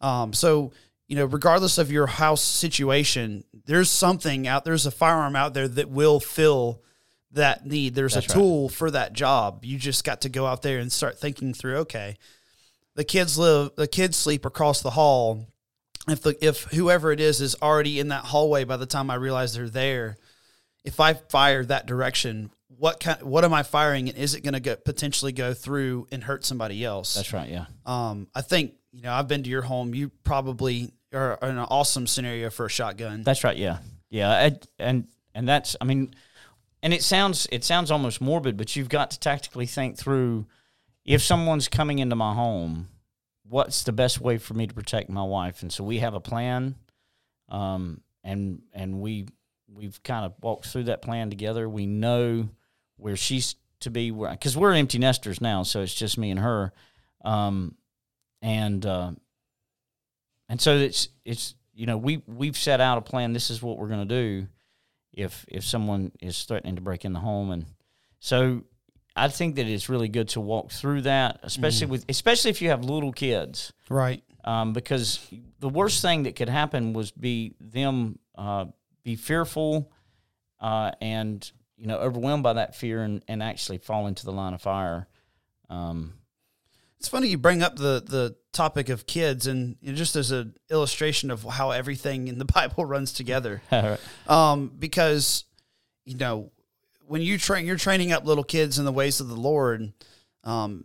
[SPEAKER 1] Um, so you know, regardless of your house situation, there's something out there's a firearm out there that will fill that need. There's
[SPEAKER 2] That's
[SPEAKER 1] a
[SPEAKER 2] right.
[SPEAKER 1] tool for that job. You just got to go out there and start thinking through. Okay, the kids live. The kids sleep across the hall. If the if whoever it is is already in that hallway by the time I realize they're there, if I fire that direction, what kind? What am I firing? And is it going to potentially go through and hurt somebody else?
[SPEAKER 2] That's right. Yeah.
[SPEAKER 1] Um, I think you know I've been to your home. You probably are an awesome scenario for a shotgun.
[SPEAKER 2] That's right. Yeah. Yeah. And and, and that's. I mean, and it sounds it sounds almost morbid, but you've got to tactically think through. If someone's coming into my home, what's the best way for me to protect my wife? And so we have a plan, um, and and we we've kind of walked through that plan together. We know where she's to be, because we're empty nesters now, so it's just me and her, um, and uh, and so it's it's you know we we've set out a plan. This is what we're going to do if if someone is threatening to break in the home, and so I think that it's really good to walk through that, especially with especially if you have little kids,
[SPEAKER 1] right.
[SPEAKER 2] um, because the worst thing that could happen was be them uh, be fearful uh, and you know overwhelmed by that fear and, and actually fall into the line of fire. Um,
[SPEAKER 1] It's funny you bring up the the topic of kids, and you know, just as an illustration of how everything in the Bible runs together. um, because you know when you train, you're training up little kids in the ways of the Lord. Um,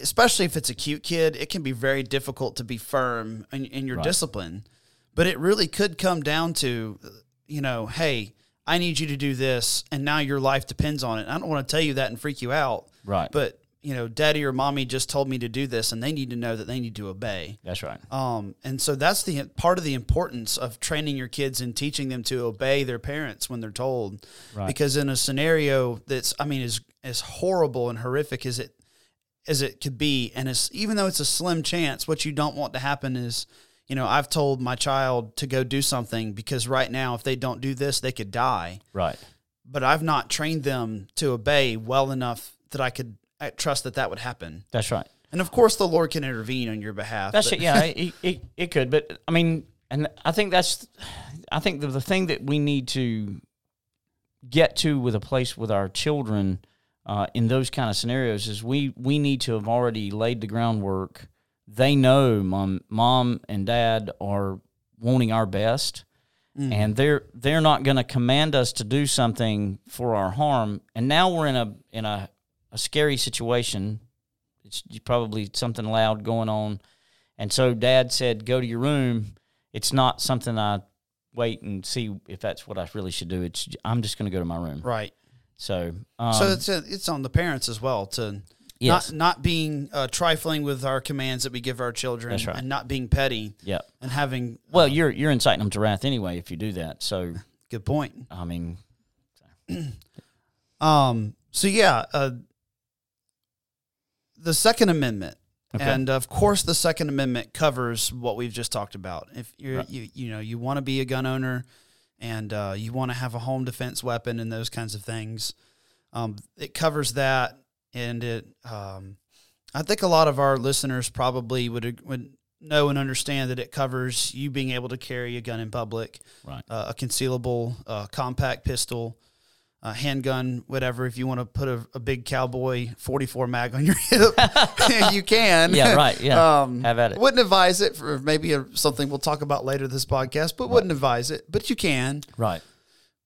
[SPEAKER 1] especially if it's a cute kid, it can be very difficult to be firm in, in your
[SPEAKER 2] Right.
[SPEAKER 1] discipline. But it really could come down to, you know, hey, I need you to do this, and now your life depends on it. I don't want to tell you that and freak you out,
[SPEAKER 2] right,
[SPEAKER 1] but you know, daddy or mommy just told me to do this, and they need to know that they need to obey.
[SPEAKER 2] that's right.
[SPEAKER 1] Um, and so that's the part of the importance of training your kids and teaching them to obey their parents when they're told.
[SPEAKER 2] Right.
[SPEAKER 1] Because in a scenario that's, I mean, as as horrible and horrific as it as it could be, and it's even though it's a slim chance, what you don't want to happen is, you know, I've told my child to go do something because right now, if they don't do this, they could die.
[SPEAKER 2] Right.
[SPEAKER 1] But I've not trained them to obey well enough that I could trust that that would happen.
[SPEAKER 2] That's right.
[SPEAKER 1] And of course, the Lord can intervene on your behalf.
[SPEAKER 2] That's
[SPEAKER 1] but-
[SPEAKER 2] it. Yeah, it, it, it could, but I mean, and I think that's, I think the, the thing that we need to get to with a place with our children uh, in those kind of scenarios is we we need to have already laid the groundwork. They know mom, mom and dad are wanting our best, and they're they're not going to command us to do something for our harm. And now we're in a in a, a scary situation. It's probably something loud going on, and so Dad said, "Go to your room." It's not something I wait and see if that's what I really should do. It's I'm just going to go to my room.
[SPEAKER 1] Right.
[SPEAKER 2] So um,
[SPEAKER 1] so it's a, it's on the parents as well to
[SPEAKER 2] Yes.
[SPEAKER 1] not not being uh, trifling with our commands that we give our children,
[SPEAKER 2] right.
[SPEAKER 1] and not being petty,
[SPEAKER 2] yeah.
[SPEAKER 1] and having
[SPEAKER 2] Well, you're you're inciting them to wrath anyway if you do that. So
[SPEAKER 1] good point.
[SPEAKER 2] I mean,
[SPEAKER 1] Um. So yeah, uh, the Second Amendment,
[SPEAKER 2] Okay.
[SPEAKER 1] and of course, the Second Amendment covers what we've just talked about. If you're
[SPEAKER 2] Right.
[SPEAKER 1] you you know you want to be a gun owner, and uh, you want to have a home defense weapon and those kinds of things, um, it covers that, and it. Um, I think a lot of our listeners probably would would know and understand that it covers you being able to carry a gun in public,
[SPEAKER 2] right.
[SPEAKER 1] uh, a concealable uh, compact pistol, a handgun, whatever. If you want to put a, a big cowboy 44 mag on your hip, you can.
[SPEAKER 2] Yeah, right, yeah.
[SPEAKER 1] Um,
[SPEAKER 2] Have at it.
[SPEAKER 1] Wouldn't advise it for maybe a, something we'll talk about later this podcast, but wouldn't advise it. But you can.
[SPEAKER 2] Right.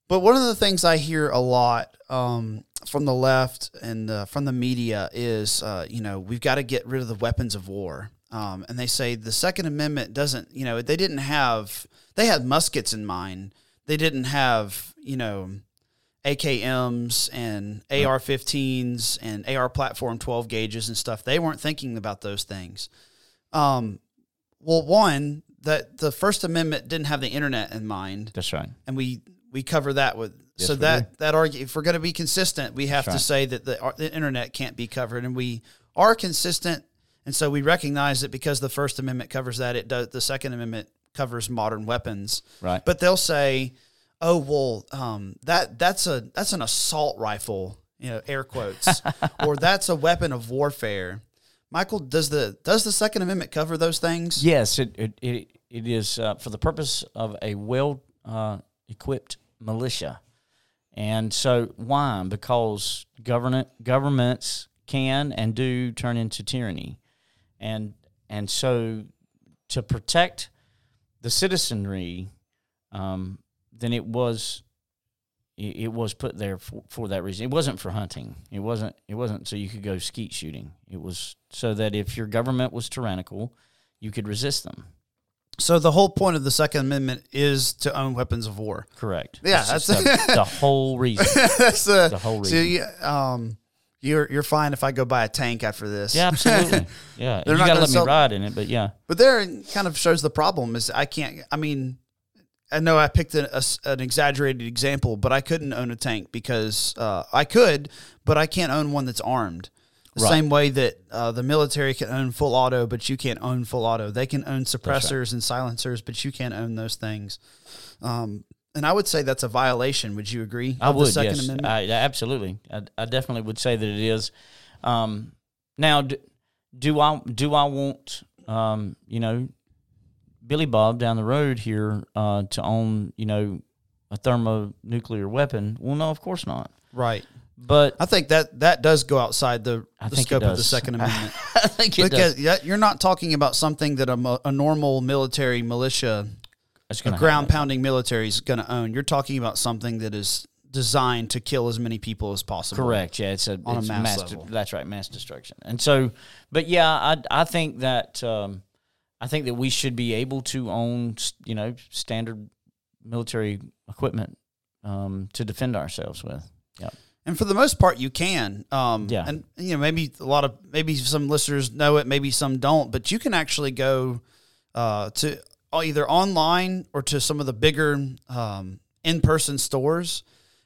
[SPEAKER 1] But one of the things I hear a lot um, from the left and uh, from the media is, uh, you know, we've got to get rid of the weapons of war. Um, and they say the Second Amendment doesn't, you know, they didn't have, they had muskets in mind. They didn't have, you know, AKMs and AR 15s and AR platform 12 gauges and stuff. They weren't thinking about those things. Um, well, one, that the First Amendment didn't have the internet in mind
[SPEAKER 2] That's right.
[SPEAKER 1] and we we cover that with
[SPEAKER 2] Yes,
[SPEAKER 1] so that that argue if we're going to be consistent we have to say that the, the internet can't be covered and we are consistent and so we recognize that because the first amendment covers that it does the second amendment covers modern weapons
[SPEAKER 2] Right.
[SPEAKER 1] but they'll say oh well um, that that's a that's an assault rifle you know air quotes or that's a weapon of warfare. Michael does the does the second amendment cover those things?
[SPEAKER 2] Yes, it it it, it is uh, for the purpose of a well uh, equipped militia, and so why? Because government governments can and do turn into tyranny, and and so to protect the citizenry, um, then it was it, was put there for, for that reason. It wasn't for hunting. It wasn't. It wasn't so you could go skeet shooting. It was so that if your government was tyrannical, you could resist them.
[SPEAKER 1] so the whole point of the second amendment is to own weapons of war
[SPEAKER 2] Correct.
[SPEAKER 1] Yeah,
[SPEAKER 2] That's
[SPEAKER 1] that's-
[SPEAKER 2] the, the whole reason.
[SPEAKER 1] that's the,
[SPEAKER 2] The whole
[SPEAKER 1] so
[SPEAKER 2] reason.
[SPEAKER 1] you, um, you're you're fine if I go buy a tank after this.
[SPEAKER 2] Yeah, absolutely. Yeah,
[SPEAKER 1] They're
[SPEAKER 2] you
[SPEAKER 1] not
[SPEAKER 2] got to let
[SPEAKER 1] sell-
[SPEAKER 2] me ride in it, but yeah,
[SPEAKER 1] but there kind of shows the problem is I can't. I mean, I know I picked a, a an exaggerated example, but I couldn't own a tank because uh, I could, but I can't own one that's armed. The
[SPEAKER 2] Right.
[SPEAKER 1] same way that uh, the military can own full auto, but you can't own full auto. They can own suppressors and silencers, but you can't own those things. Um, and I would say that's a violation. Would you agree?
[SPEAKER 2] I would.
[SPEAKER 1] Second
[SPEAKER 2] yes,
[SPEAKER 1] Amendment?
[SPEAKER 2] I, absolutely. I, I definitely would say that it is. Um, now, do, do I do I want um, you know Billy Bob down the road here uh, to own you know a thermonuclear weapon? Well, no, of course not.
[SPEAKER 1] right.
[SPEAKER 2] But
[SPEAKER 1] I think that that does go outside the, the scope of the. Second Amendment
[SPEAKER 2] I think it
[SPEAKER 1] because
[SPEAKER 2] does.
[SPEAKER 1] you're not talking about something that a, a normal military militia, a ground pounding military is going to own. You're talking about something that is designed to kill as many people as possible.
[SPEAKER 2] Correct. Yeah, it's a,
[SPEAKER 1] On a mass
[SPEAKER 2] mass.
[SPEAKER 1] level.
[SPEAKER 2] That's right, mass destruction. And so, but yeah, I I think that um, I think that we should be able to own you know standard military equipment um, to defend ourselves with. Yeah.
[SPEAKER 1] And for the most part, you can. Um,
[SPEAKER 2] Yeah.
[SPEAKER 1] And you know, maybe a lot of maybe some listeners know it, maybe some don't, but you can actually go uh, to uh, either online or to some of the bigger um, in-person stores,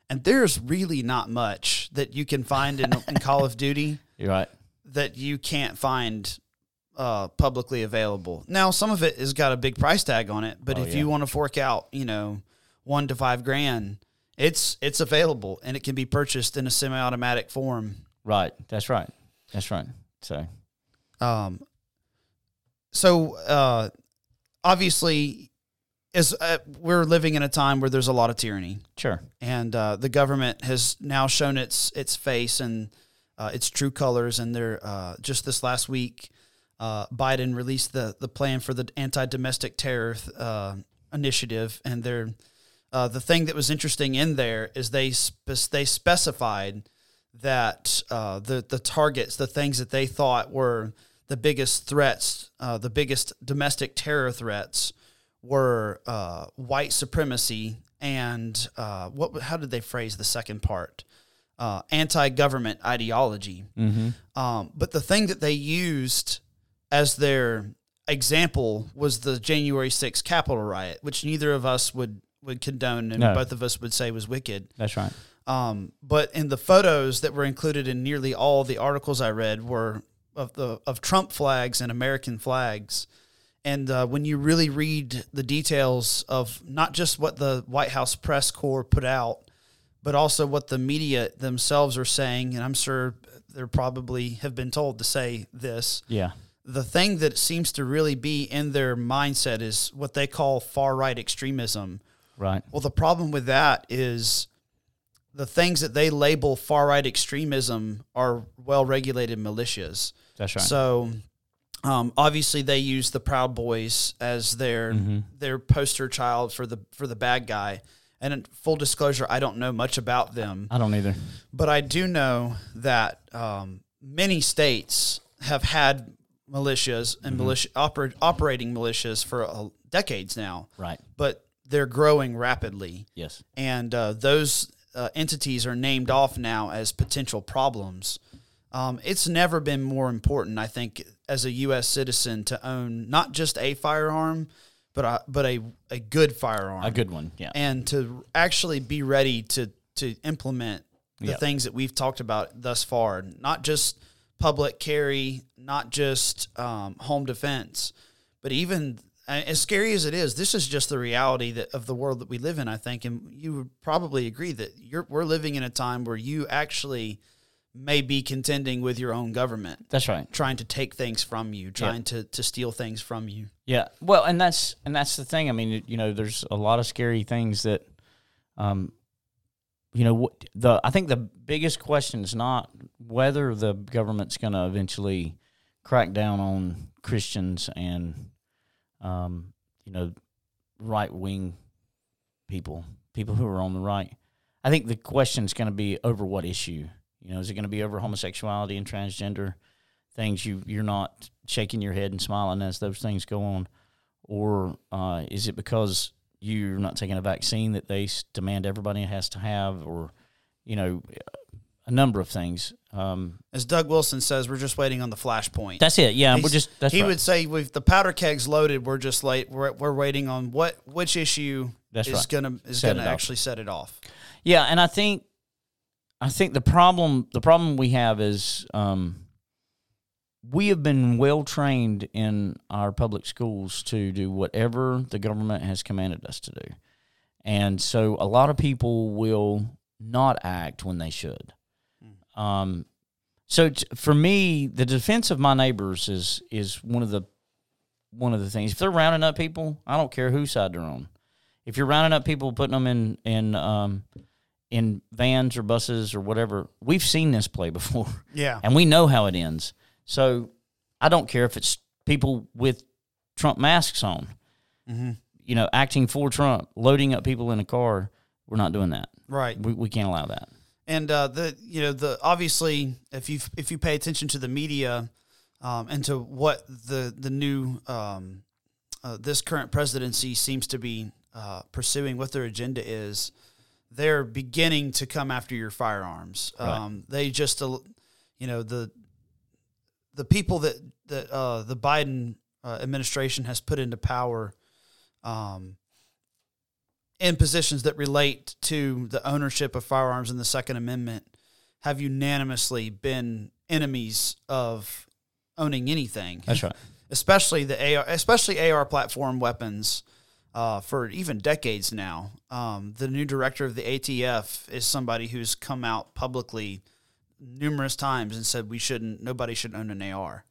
[SPEAKER 1] and there's really not much that you can find in, in Call of Duty
[SPEAKER 2] You're right.
[SPEAKER 1] that you can't find uh, publicly available. Now, some of it has got a big price tag on it, but
[SPEAKER 2] Oh,
[SPEAKER 1] if
[SPEAKER 2] yeah.
[SPEAKER 1] you want to fork out, you know, one to five grand, it's it's available and it can be purchased in a semi-automatic form.
[SPEAKER 2] Right. That's right. That's right. So
[SPEAKER 1] Um, so uh, obviously, as uh, we're living in a time where there's a lot of tyranny,
[SPEAKER 2] sure.
[SPEAKER 1] and uh, the government has now shown its its face and uh, its true colors. And they're uh, just this last week, uh, Biden released the the plan for the anti domestic terror uh, initiative, and their uh, the thing that was interesting in there is they spe- they specified that uh, the the targets, the things that they thought were the biggest threats, uh, the biggest domestic terror threats, were uh, white supremacy and uh, what? How did they phrase the second part? Uh, anti-government ideology. Um, but the thing that they used as their example was the January 6th Capitol riot, which neither of us would would condone, and
[SPEAKER 2] No.
[SPEAKER 1] both of us would say was wicked.
[SPEAKER 2] That's right.
[SPEAKER 1] Um, but in the photos that were included in nearly all the articles I read were of the of Trump flags and American flags. And uh, when you really read the details of not just what the White House press corps put out, but also what the media themselves are saying, and I'm sure they're probably have been told to say this.
[SPEAKER 2] Yeah.
[SPEAKER 1] The thing that seems to really be in their mindset is what they call far right extremism.
[SPEAKER 2] Right.
[SPEAKER 1] Well, the problem with that is the things that they label far right extremism are well regulated militias.
[SPEAKER 2] That's right.
[SPEAKER 1] So um, obviously they use the Proud Boys as their
[SPEAKER 2] Mm-hmm.
[SPEAKER 1] their poster child for the for the bad guy. And in full disclosure, I don't know much about them,
[SPEAKER 2] I don't either.
[SPEAKER 1] but I do know that um, many states have had militias and militia oper- operating militias for uh, decades now,
[SPEAKER 2] Right.
[SPEAKER 1] but they're growing rapidly
[SPEAKER 2] Yes.
[SPEAKER 1] and uh, those uh, entities are named off now as potential problems. Um, it's never been more important, I think, as a U.S. citizen to own not just a firearm, but a, but a, a good firearm,
[SPEAKER 2] A good one. Yeah.
[SPEAKER 1] and to actually be ready to to implement the
[SPEAKER 2] Yep.
[SPEAKER 1] things that we've talked about thus far, not just public carry, not just um, home defense, but even as scary as it is, this is just the reality that of the world that we live in. I think, and you would probably agree that you're we're living in a time where you actually may be contending with your own government,
[SPEAKER 2] That's right.
[SPEAKER 1] trying to take things from you, trying to to steal things from you.
[SPEAKER 2] Yeah. Well, and that's and that's the thing. I mean, you know, there's a lot of scary things that, um, you know, the I think the biggest question is not whether the government's going to eventually crack down on Christians and, um, you know, right wing people, people who are on the right. I think the question is going to be over what issue. You know, is it going to be over homosexuality and transgender things? You you're not shaking your head and smiling as those things go on, or uh, is it because you're not taking a vaccine that they demand everybody has to have, or you know, a number of things. Um,
[SPEAKER 1] As Doug Wilson says, we're just waiting on the flashpoint.
[SPEAKER 2] that's it. Yeah, we're just that's
[SPEAKER 1] he
[SPEAKER 2] right.
[SPEAKER 1] would say with the powder kegs loaded, we're just late. We're, we're waiting on what which issue
[SPEAKER 2] That's
[SPEAKER 1] is
[SPEAKER 2] right.
[SPEAKER 1] gonna is
[SPEAKER 2] Set
[SPEAKER 1] gonna
[SPEAKER 2] it off.
[SPEAKER 1] actually set it off.
[SPEAKER 2] Yeah, and I think I think the problem the problem we have is um, we have been well trained in our public schools to do whatever the government has commanded us to do. And so a lot of people will not act when they should. Um, so t- for me, the defense of my neighbors is is one of the one of the things. If they're rounding up people, I don't care whose side they're on. If you're rounding up people, putting them in in um, in vans or buses or whatever, we've seen this play before,
[SPEAKER 1] Yeah,
[SPEAKER 2] and we know how it ends. So I don't care if it's people with Trump masks on,
[SPEAKER 1] Mm-hmm.
[SPEAKER 2] you know, acting for Trump, loading up people in a car. We're not doing that.
[SPEAKER 1] right.
[SPEAKER 2] We, we can't allow that.
[SPEAKER 1] And uh, the you know the obviously if you if you pay attention to the media um, and to what the the new um, uh, this current presidency seems to be uh, pursuing, what their agenda is, they're beginning to come after your firearms.
[SPEAKER 2] Right.
[SPEAKER 1] Um, they just you know the the people that that uh, the Biden uh, administration has put into power. Um, in positions that relate to the ownership of firearms and the Second Amendment have unanimously been enemies of owning anything,
[SPEAKER 2] That's right.
[SPEAKER 1] especially the AR, especially AR platform weapons. Uh, for even decades now, um, the new director of the ATF is somebody who's come out publicly numerous times and said we shouldn't, nobody should own an AR,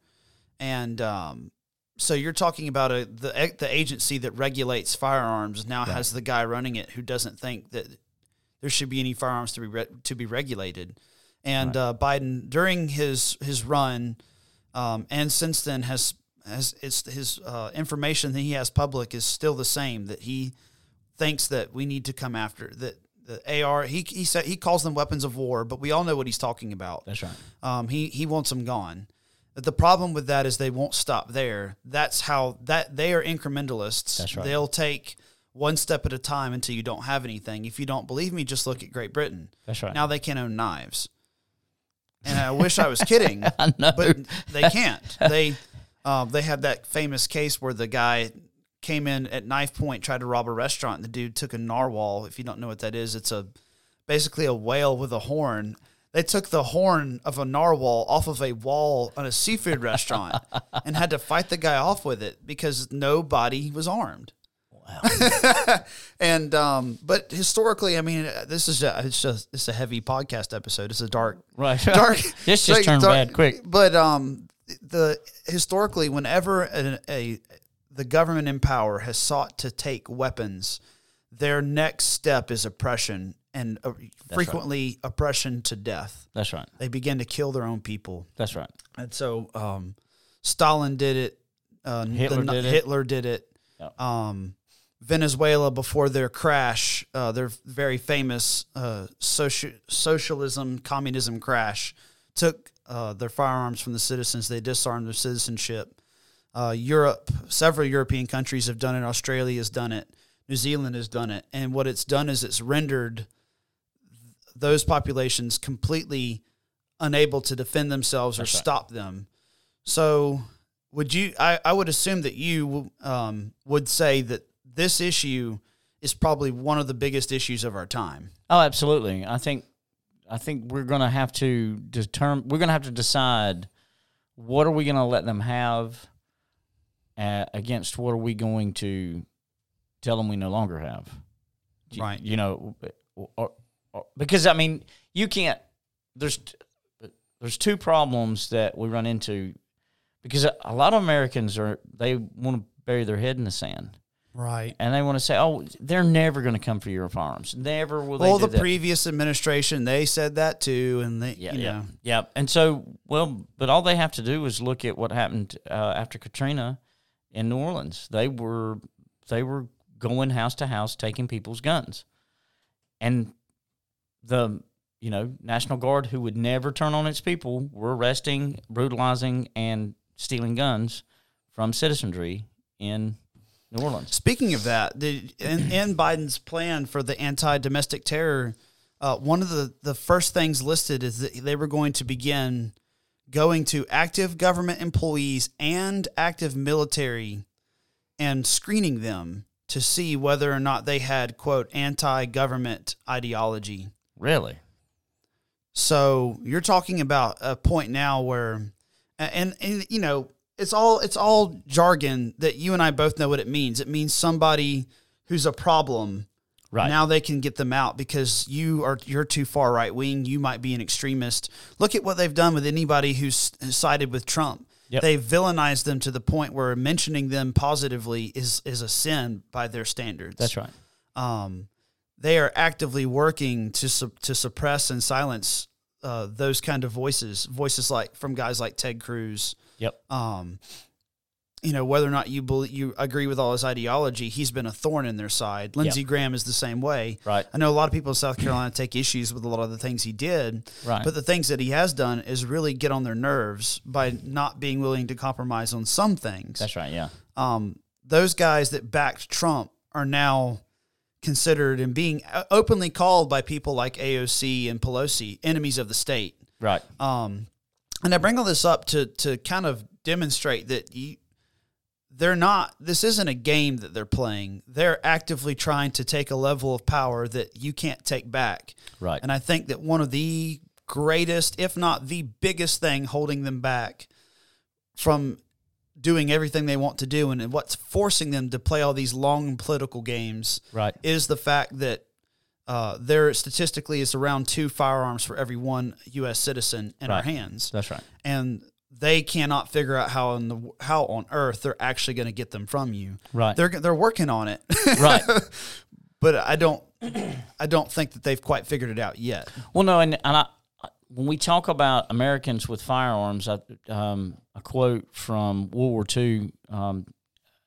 [SPEAKER 1] and um, so you're talking about a the the agency that regulates firearms now has the guy running it who doesn't think that there should be any firearms to be re- to be regulated, and uh, Biden during his his run, um, and since then has has it's his uh, information that he has public is still the same. That he thinks that we need to come after that the AR. He he said he calls them weapons of war, but we all know what he's talking about.
[SPEAKER 2] That's right.
[SPEAKER 1] Um, he he wants them gone. The problem with that is they won't stop there. That's how that they are incrementalists.
[SPEAKER 2] That's right.
[SPEAKER 1] They'll take one step at a time until you don't have anything. If you don't believe me, just look at Great Britain.
[SPEAKER 2] That's right.
[SPEAKER 1] Now they can own knives. And I wish I was kidding,
[SPEAKER 2] I
[SPEAKER 1] but they can't. They um, they had that famous case where the guy came in at knife point, tried to rob a restaurant, and the dude took a narwhal. If you don't know what that is, it's a basically a whale with a horn. They took the horn of a narwhal off of a wall on a seafood restaurant and had to fight the guy off with it because nobody was armed.
[SPEAKER 2] wow.
[SPEAKER 1] And um, but historically, I mean, this is a, it's just it's a heavy podcast episode. It's a dark
[SPEAKER 2] Right.
[SPEAKER 1] dark.
[SPEAKER 2] This just
[SPEAKER 1] like,
[SPEAKER 2] turned
[SPEAKER 1] dark-
[SPEAKER 2] bad quick.
[SPEAKER 1] But um, the historically, whenever a, a the government in power has sought to take weapons, their next step is oppression and uh, frequently oppression to death.
[SPEAKER 2] That's right.
[SPEAKER 1] They begin to kill their own people,
[SPEAKER 2] That's right.
[SPEAKER 1] and so um, Stalin did it. Uh,
[SPEAKER 2] Hitler
[SPEAKER 1] Na-
[SPEAKER 2] did it.
[SPEAKER 1] Hitler did it.
[SPEAKER 2] Yep.
[SPEAKER 1] Um, Venezuela before their crash, uh, their very famous uh, soci- socialism communism crash, took uh, their firearms from the citizens. They disarmed their citizenship. Uh, Europe, several European countries have done it. Australia has done it. New Zealand has done it. And what it's done is it's rendered those populations completely unable to defend themselves or
[SPEAKER 2] That's right.
[SPEAKER 1] stop them. So, would you? I, I would assume that you um, would say that this issue is probably one of the biggest issues of our time.
[SPEAKER 2] Oh, absolutely. I think I think we're going to have to determine. We're going to have to decide what are we going to let them have uh, against what are we going to tell them we no longer have. You-
[SPEAKER 1] Right.
[SPEAKER 2] You know, or, or, because I mean, you can't. There's there's two problems that we run into because a, a lot of Americans are they want to bury their head in the sand
[SPEAKER 1] Right.
[SPEAKER 2] and they want to say, "Oh, they're never going to come for your farms. Never will they."
[SPEAKER 1] Well, the
[SPEAKER 2] that."
[SPEAKER 1] previous administration they said that too, and they
[SPEAKER 2] Yeah,
[SPEAKER 1] you
[SPEAKER 2] yeah,
[SPEAKER 1] know
[SPEAKER 2] yeah. And so, well, but all they have to do is look at what happened uh, after Katrina in New Orleans. They were they were going house to house taking people's guns, and the you know National Guard, who would never turn on its people, were arresting, brutalizing, and stealing guns from citizenry in New Orleans.
[SPEAKER 1] Speaking of that, the, in, Biden's plan for the anti-domestic terror, uh, one of the, the first things listed is that they were going to begin going to active government employees and active military and screening them to see whether or not they had quote anti-government ideology.
[SPEAKER 2] Really?
[SPEAKER 1] So you're talking about a point now where, and, and you know, it's all it's all jargon that you and I both know what it means. It means somebody who's a problem.
[SPEAKER 2] Right.
[SPEAKER 1] Now they can get them out because you are you're too far right wing. You might be an extremist. Look at what they've done with anybody who's sided with Trump.
[SPEAKER 2] Yep.
[SPEAKER 1] They've villainized them to the point where mentioning them positively is is a sin by their standards
[SPEAKER 2] That's right.
[SPEAKER 1] um, they are actively working to su- to suppress and silence uh, those kind of voices, voices like from guys like Ted Cruz.
[SPEAKER 2] Yep.
[SPEAKER 1] Um, you know whether or not you believe, you agree with all his ideology, he's been a thorn in their side. Lindsey Graham is the same way.
[SPEAKER 2] Right.
[SPEAKER 1] I know a lot of people in South Carolina take issues with a lot of the things he did,
[SPEAKER 2] Right.
[SPEAKER 1] but the things that he has done is really get on their nerves by not being willing to compromise on some things
[SPEAKER 2] That's right. Yeah.
[SPEAKER 1] um, those guys that backed Trump are now considered and being uh, openly called by people like AOC and Pelosi enemies of the state.
[SPEAKER 2] Right.
[SPEAKER 1] Um, and I bring all this up to to kind of demonstrate that you, they're not. This isn't a game that they're playing. They're actively trying to take a level of power that you can't take back.
[SPEAKER 2] Right.
[SPEAKER 1] And I think that one of the greatest, if not the biggest thing holding them back from doing everything they want to do and what's forcing them to play all these long political games
[SPEAKER 2] Right.
[SPEAKER 1] is the fact that uh, there statistically is around two firearms for every one U.S. citizen in our hands,
[SPEAKER 2] That's right.
[SPEAKER 1] and they cannot figure out how in the how on earth they're actually going to get them from you.
[SPEAKER 2] Right.
[SPEAKER 1] They're they're working on it,
[SPEAKER 2] right.
[SPEAKER 1] but I don't I don't think that they've quite figured it out yet.
[SPEAKER 2] Well, no, and, and I, when we talk about Americans with firearms, I, um, a quote from World War II, um,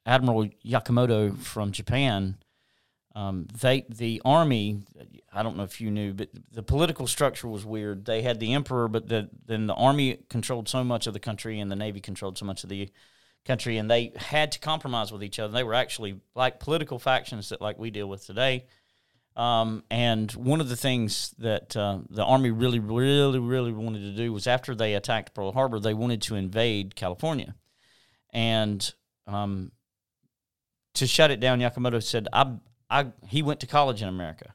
[SPEAKER 2] Admiral Yamamoto from Japan. Um, they the army. I don't know if you knew, but the political structure was weird. They had the emperor, but the, then the army controlled so much of the country, and the navy controlled so much of the country, and they had to compromise with each other. They were actually like political factions that like we deal with today. Um, and one of the things that uh, the Army really, really, really wanted to do was after they attacked Pearl Harbor, they wanted to invade California. And um, to shut it down, Yamamoto said, I, I, he went to college in America.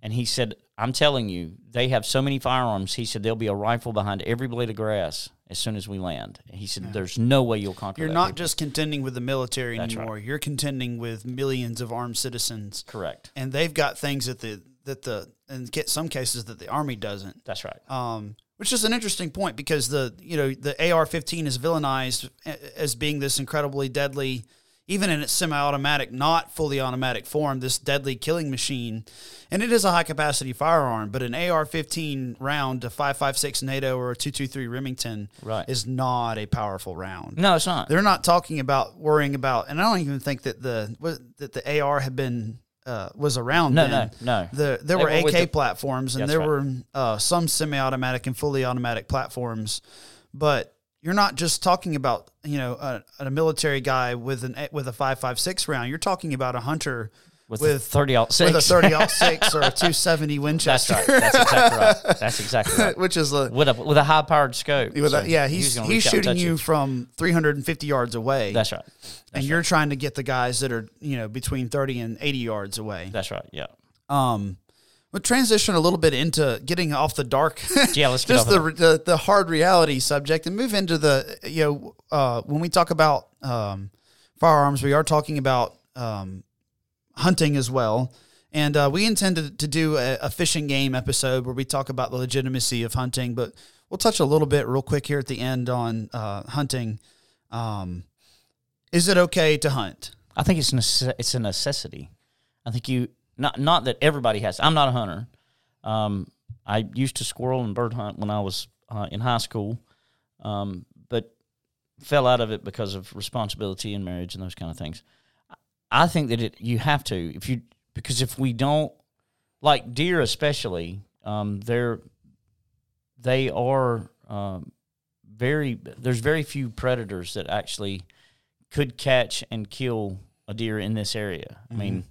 [SPEAKER 2] And he said, I'm telling you, they have so many firearms. He said, there'll be a rifle behind every blade of grass as soon as we land. He said, yeah. "There's no way you'll conquer."
[SPEAKER 1] You're not just contending with the military That's anymore. Right. You're contending with millions of armed citizens.
[SPEAKER 2] Correct.
[SPEAKER 1] And they've got things that the that the in some cases that the army doesn't.
[SPEAKER 2] That's right.
[SPEAKER 1] Um, which is an interesting point because the you know the AR-15 is villainized as being this incredibly deadly even in its semi-automatic, not fully automatic form, this deadly killing machine. And it is a high-capacity firearm, but an AR-15 round, a 5.56 NATO or a 223 Remington,
[SPEAKER 2] right.
[SPEAKER 1] is not a powerful round.
[SPEAKER 2] No, it's not.
[SPEAKER 1] They're not talking about worrying about, and I don't even think that the that the AR had been uh, was around.
[SPEAKER 2] No,
[SPEAKER 1] then.
[SPEAKER 2] no, no.
[SPEAKER 1] The, there they were, AK the, platforms, and there right. were uh, some semi-automatic and fully automatic platforms, but you're not just talking about you know a, a military guy with an with a five five six round. You're talking about a hunter
[SPEAKER 2] with, with thirty aught
[SPEAKER 1] six, with a thirty aught six or a two seventy Winchester.
[SPEAKER 2] That's right. That's exactly right. That's exactly right.
[SPEAKER 1] Which is a
[SPEAKER 2] with a with a high powered scope.
[SPEAKER 1] So a, yeah, he's he's, he's shooting you from three hundred and fifty yards away.
[SPEAKER 2] That's right. That's
[SPEAKER 1] and
[SPEAKER 2] right.
[SPEAKER 1] you're trying to get the guys that are you know between thirty and eighty yards away.
[SPEAKER 2] That's right. Yeah.
[SPEAKER 1] Um, We'll transition a little bit into getting off the dark,
[SPEAKER 2] yeah, let's
[SPEAKER 1] just the, the, the hard reality subject and move into the you know uh, when we talk about um, firearms, we are talking about um, hunting as well, and uh, we intend to, do a, a, fishing game episode where we talk about the legitimacy of hunting, but we'll touch a little bit real quick here at the end on uh, hunting. Um, is it okay to hunt?
[SPEAKER 2] I think it's it's a necessity. I think you not not that everybody has. I'm not a hunter. Um, I used to squirrel and bird hunt when I was uh, in high school, um, but fell out of it because of responsibility and marriage and those kind of things. I think that it you have to if you because if we don't like deer especially um, they're they are um, very there's very few predators that actually could catch and kill a deer in this area. Mm-hmm. I mean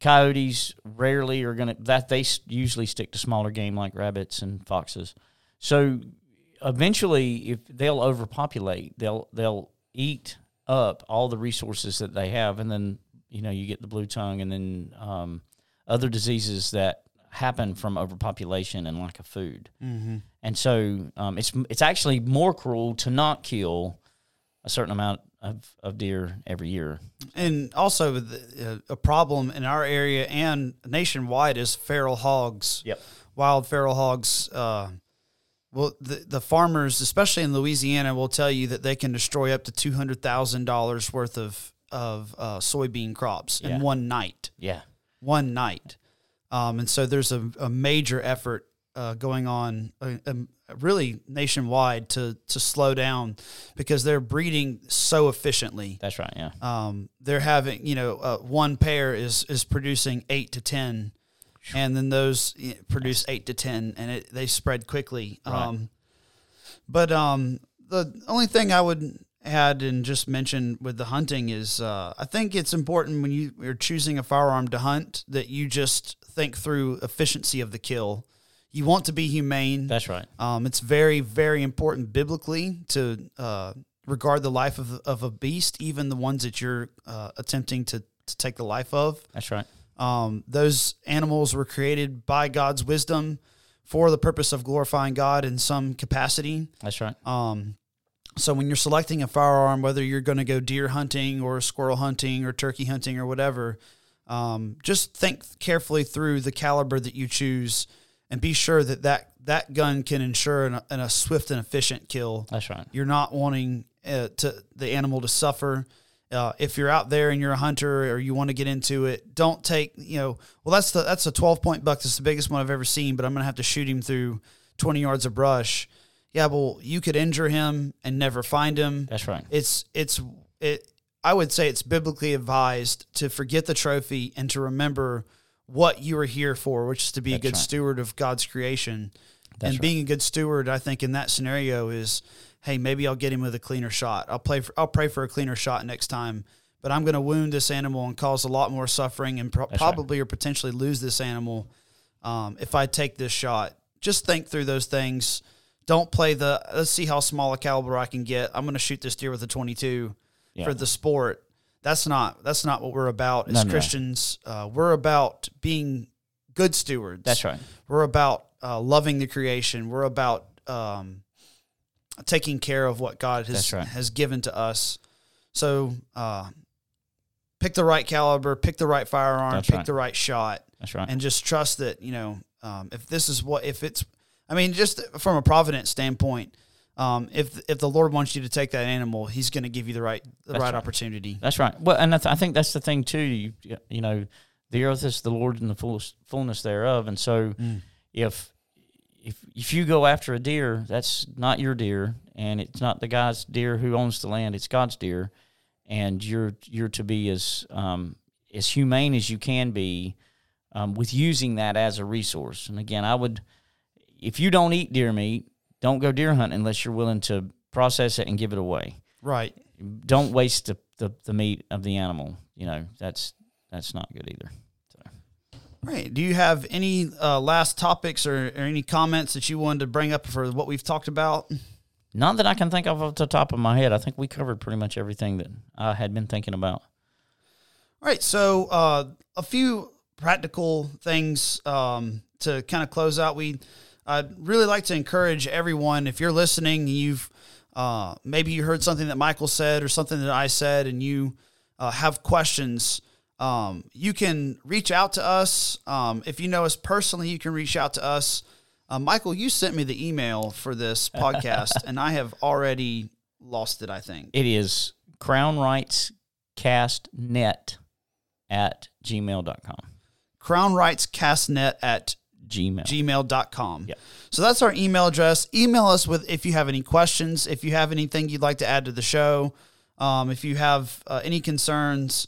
[SPEAKER 2] coyotes rarely are going to that they usually stick to smaller game like rabbits and foxes so eventually if they'll overpopulate they'll they'll eat up all the resources that they have and then you know you get the blue tongue and then um, other diseases that happen from overpopulation and lack of food
[SPEAKER 1] mm-hmm.
[SPEAKER 2] and so um, it's it's actually more cruel to not kill a certain amount of, of deer every year.
[SPEAKER 1] And also, the, uh, a problem in our area and nationwide is feral hogs.
[SPEAKER 2] Yep.
[SPEAKER 1] Wild feral hogs. Uh, well, the, the farmers, especially in Louisiana, will tell you that they can destroy up to two hundred thousand dollars worth of of uh, soybean crops yeah. in one night.
[SPEAKER 2] Yeah,
[SPEAKER 1] one night. Um, and so there's a, a major effort uh, going on, uh, um, really nationwide to to slow down because they're breeding so efficiently.
[SPEAKER 2] That's right. Yeah.
[SPEAKER 1] Um, they're having you know uh, one pair is is producing eight to ten, and then those produce eight to ten, and it, they spread quickly.
[SPEAKER 2] Right. Um,
[SPEAKER 1] but um, the only thing I would add and just mention with the hunting is uh, I think it's important when you are choosing a firearm to hunt that you just think through efficiency of the kill you want to be humane.
[SPEAKER 2] That's right.
[SPEAKER 1] Um, it's very, very important biblically to uh, regard the life of, of a beast, even the ones that you're uh, attempting to, to take the life of.
[SPEAKER 2] That's right.
[SPEAKER 1] Um, those animals were created by God's wisdom for the purpose of glorifying God in some capacity.
[SPEAKER 2] That's right.
[SPEAKER 1] Um, so when you're selecting a firearm, whether you're going to go deer hunting or squirrel hunting or turkey hunting or whatever, um, just think carefully through the caliber that you choose and be sure that that, that gun can ensure an, an, a swift and efficient kill.
[SPEAKER 2] That's right.
[SPEAKER 1] You're not wanting uh, to the animal to suffer. Uh, if you're out there and you're a hunter or you want to get into it, don't take you know. Well, that's the that's a 12 point buck. That's the biggest one I've ever seen. But I'm gonna have to shoot him through 20 yards of brush. Yeah, well, you could injure him and never find him.
[SPEAKER 2] That's right.
[SPEAKER 1] It's it's it. I would say it's biblically advised to forget the trophy and to remember what you are here for, which is to be
[SPEAKER 2] That's
[SPEAKER 1] a good
[SPEAKER 2] right.
[SPEAKER 1] steward of God's creation.
[SPEAKER 2] That's
[SPEAKER 1] and
[SPEAKER 2] right.
[SPEAKER 1] being a good steward, I think in that scenario is, hey, maybe I'll get him with a cleaner shot. I'll play for, I'll pray for a cleaner shot next time. But I'm going to wound this animal and cause a lot more suffering and pro-
[SPEAKER 2] right.
[SPEAKER 1] probably or potentially lose this animal um, if I take this shot. Just think through those things. Don't play the let's see how small a caliber I can get. I'm going to shoot this deer with a 22
[SPEAKER 2] Yeah.
[SPEAKER 1] for the sport. That's not that's not what we're about as
[SPEAKER 2] No, no.
[SPEAKER 1] Christians. Uh, we're about being good stewards.
[SPEAKER 2] That's right.
[SPEAKER 1] We're about uh, loving the creation. We're about um, taking care of what God has
[SPEAKER 2] right.
[SPEAKER 1] has given to us. So uh, pick the right caliber, pick the right firearm,
[SPEAKER 2] That's
[SPEAKER 1] pick
[SPEAKER 2] right.
[SPEAKER 1] the right shot,
[SPEAKER 2] That's right.
[SPEAKER 1] and just trust that you know um, if this is what if it's. I mean, just from a providence standpoint, um, if if the Lord wants you to take that animal, He's going to give you the right the right
[SPEAKER 2] right.
[SPEAKER 1] opportunity.
[SPEAKER 2] That's right. Well, and I, th- I think that's the thing too. You, you know, the earth is the Lord and the fullness, fullness thereof, and so
[SPEAKER 1] Mm.
[SPEAKER 2] if if if you go after a deer, that's not your deer, and it's not the guy's deer who owns the land. It's God's deer, and you're you're to be as um, as humane as you can be um, with using that as a resource. And again, I would, if you don't eat deer meat, don't go deer hunting unless you're willing to process it and give it away
[SPEAKER 1] Right.
[SPEAKER 2] don't waste the, the, the meat of the animal. You know, that's that's not good either.
[SPEAKER 1] Right. Do you have any uh, last topics or, or any comments that you wanted to bring up for what we've talked about?
[SPEAKER 2] Not that I can think of off the top of my head. I think we covered pretty much everything that I had been thinking about.
[SPEAKER 1] All right. So, uh, a few practical things um, to kind of close out. We, I'd really like to encourage everyone if you're listening, you've uh, maybe you heard something that Michael said or something that I said, and you uh, have questions. Um, you can reach out to us. Um, if you know us personally, you can reach out to us. Uh, Michael, you sent me the email for this podcast, and I have already lost it. I think.
[SPEAKER 2] It is Crown Rights Cast Net at gmail.com.
[SPEAKER 1] Crown Rights Castnet at
[SPEAKER 2] Gmail.
[SPEAKER 1] gmail.com.
[SPEAKER 2] Yep.
[SPEAKER 1] So that's our email address. Email us with if you have any questions, if you have anything you'd like to add to the show, um, if you have uh, any concerns,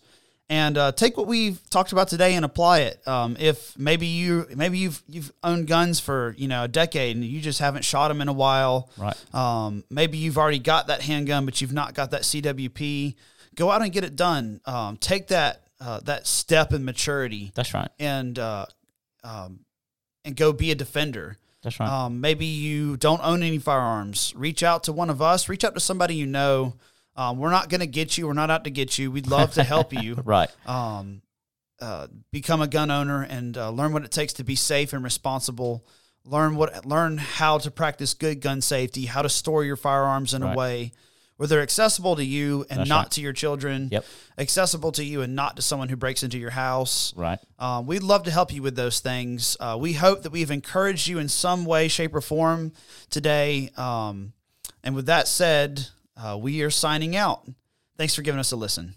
[SPEAKER 1] and uh, take what we've talked about today and apply it. Um, if maybe you maybe you've you've owned guns for you know a decade and you just haven't shot them in a while,
[SPEAKER 2] Right.
[SPEAKER 1] um, maybe you've already got that handgun, but you've not got that CWP. Go out and get it done. Um, take that uh, that step in maturity
[SPEAKER 2] That's right.
[SPEAKER 1] and uh, um, and go be a defender.
[SPEAKER 2] That's right.
[SPEAKER 1] Um, maybe you don't own any firearms. Reach out to one of us. Reach out to somebody you know. Um, we're not going to get you. We're not out to get you. We'd love to help you.
[SPEAKER 2] right.
[SPEAKER 1] Um, uh, become a gun owner and uh, learn what it takes to be safe and responsible. Learn what learn how to practice good gun safety. How to store your firearms in a way where they're accessible to you and
[SPEAKER 2] That's
[SPEAKER 1] not
[SPEAKER 2] right.
[SPEAKER 1] to your children.
[SPEAKER 2] Yep.
[SPEAKER 1] Accessible to you and not to someone who breaks into your house.
[SPEAKER 2] Right.
[SPEAKER 1] Um, we'd love to help you with those things. Uh, we hope that we've encouraged you in some way, shape, or form today. Um, and with that said, uh, we are signing out. Thanks for giving us a listen.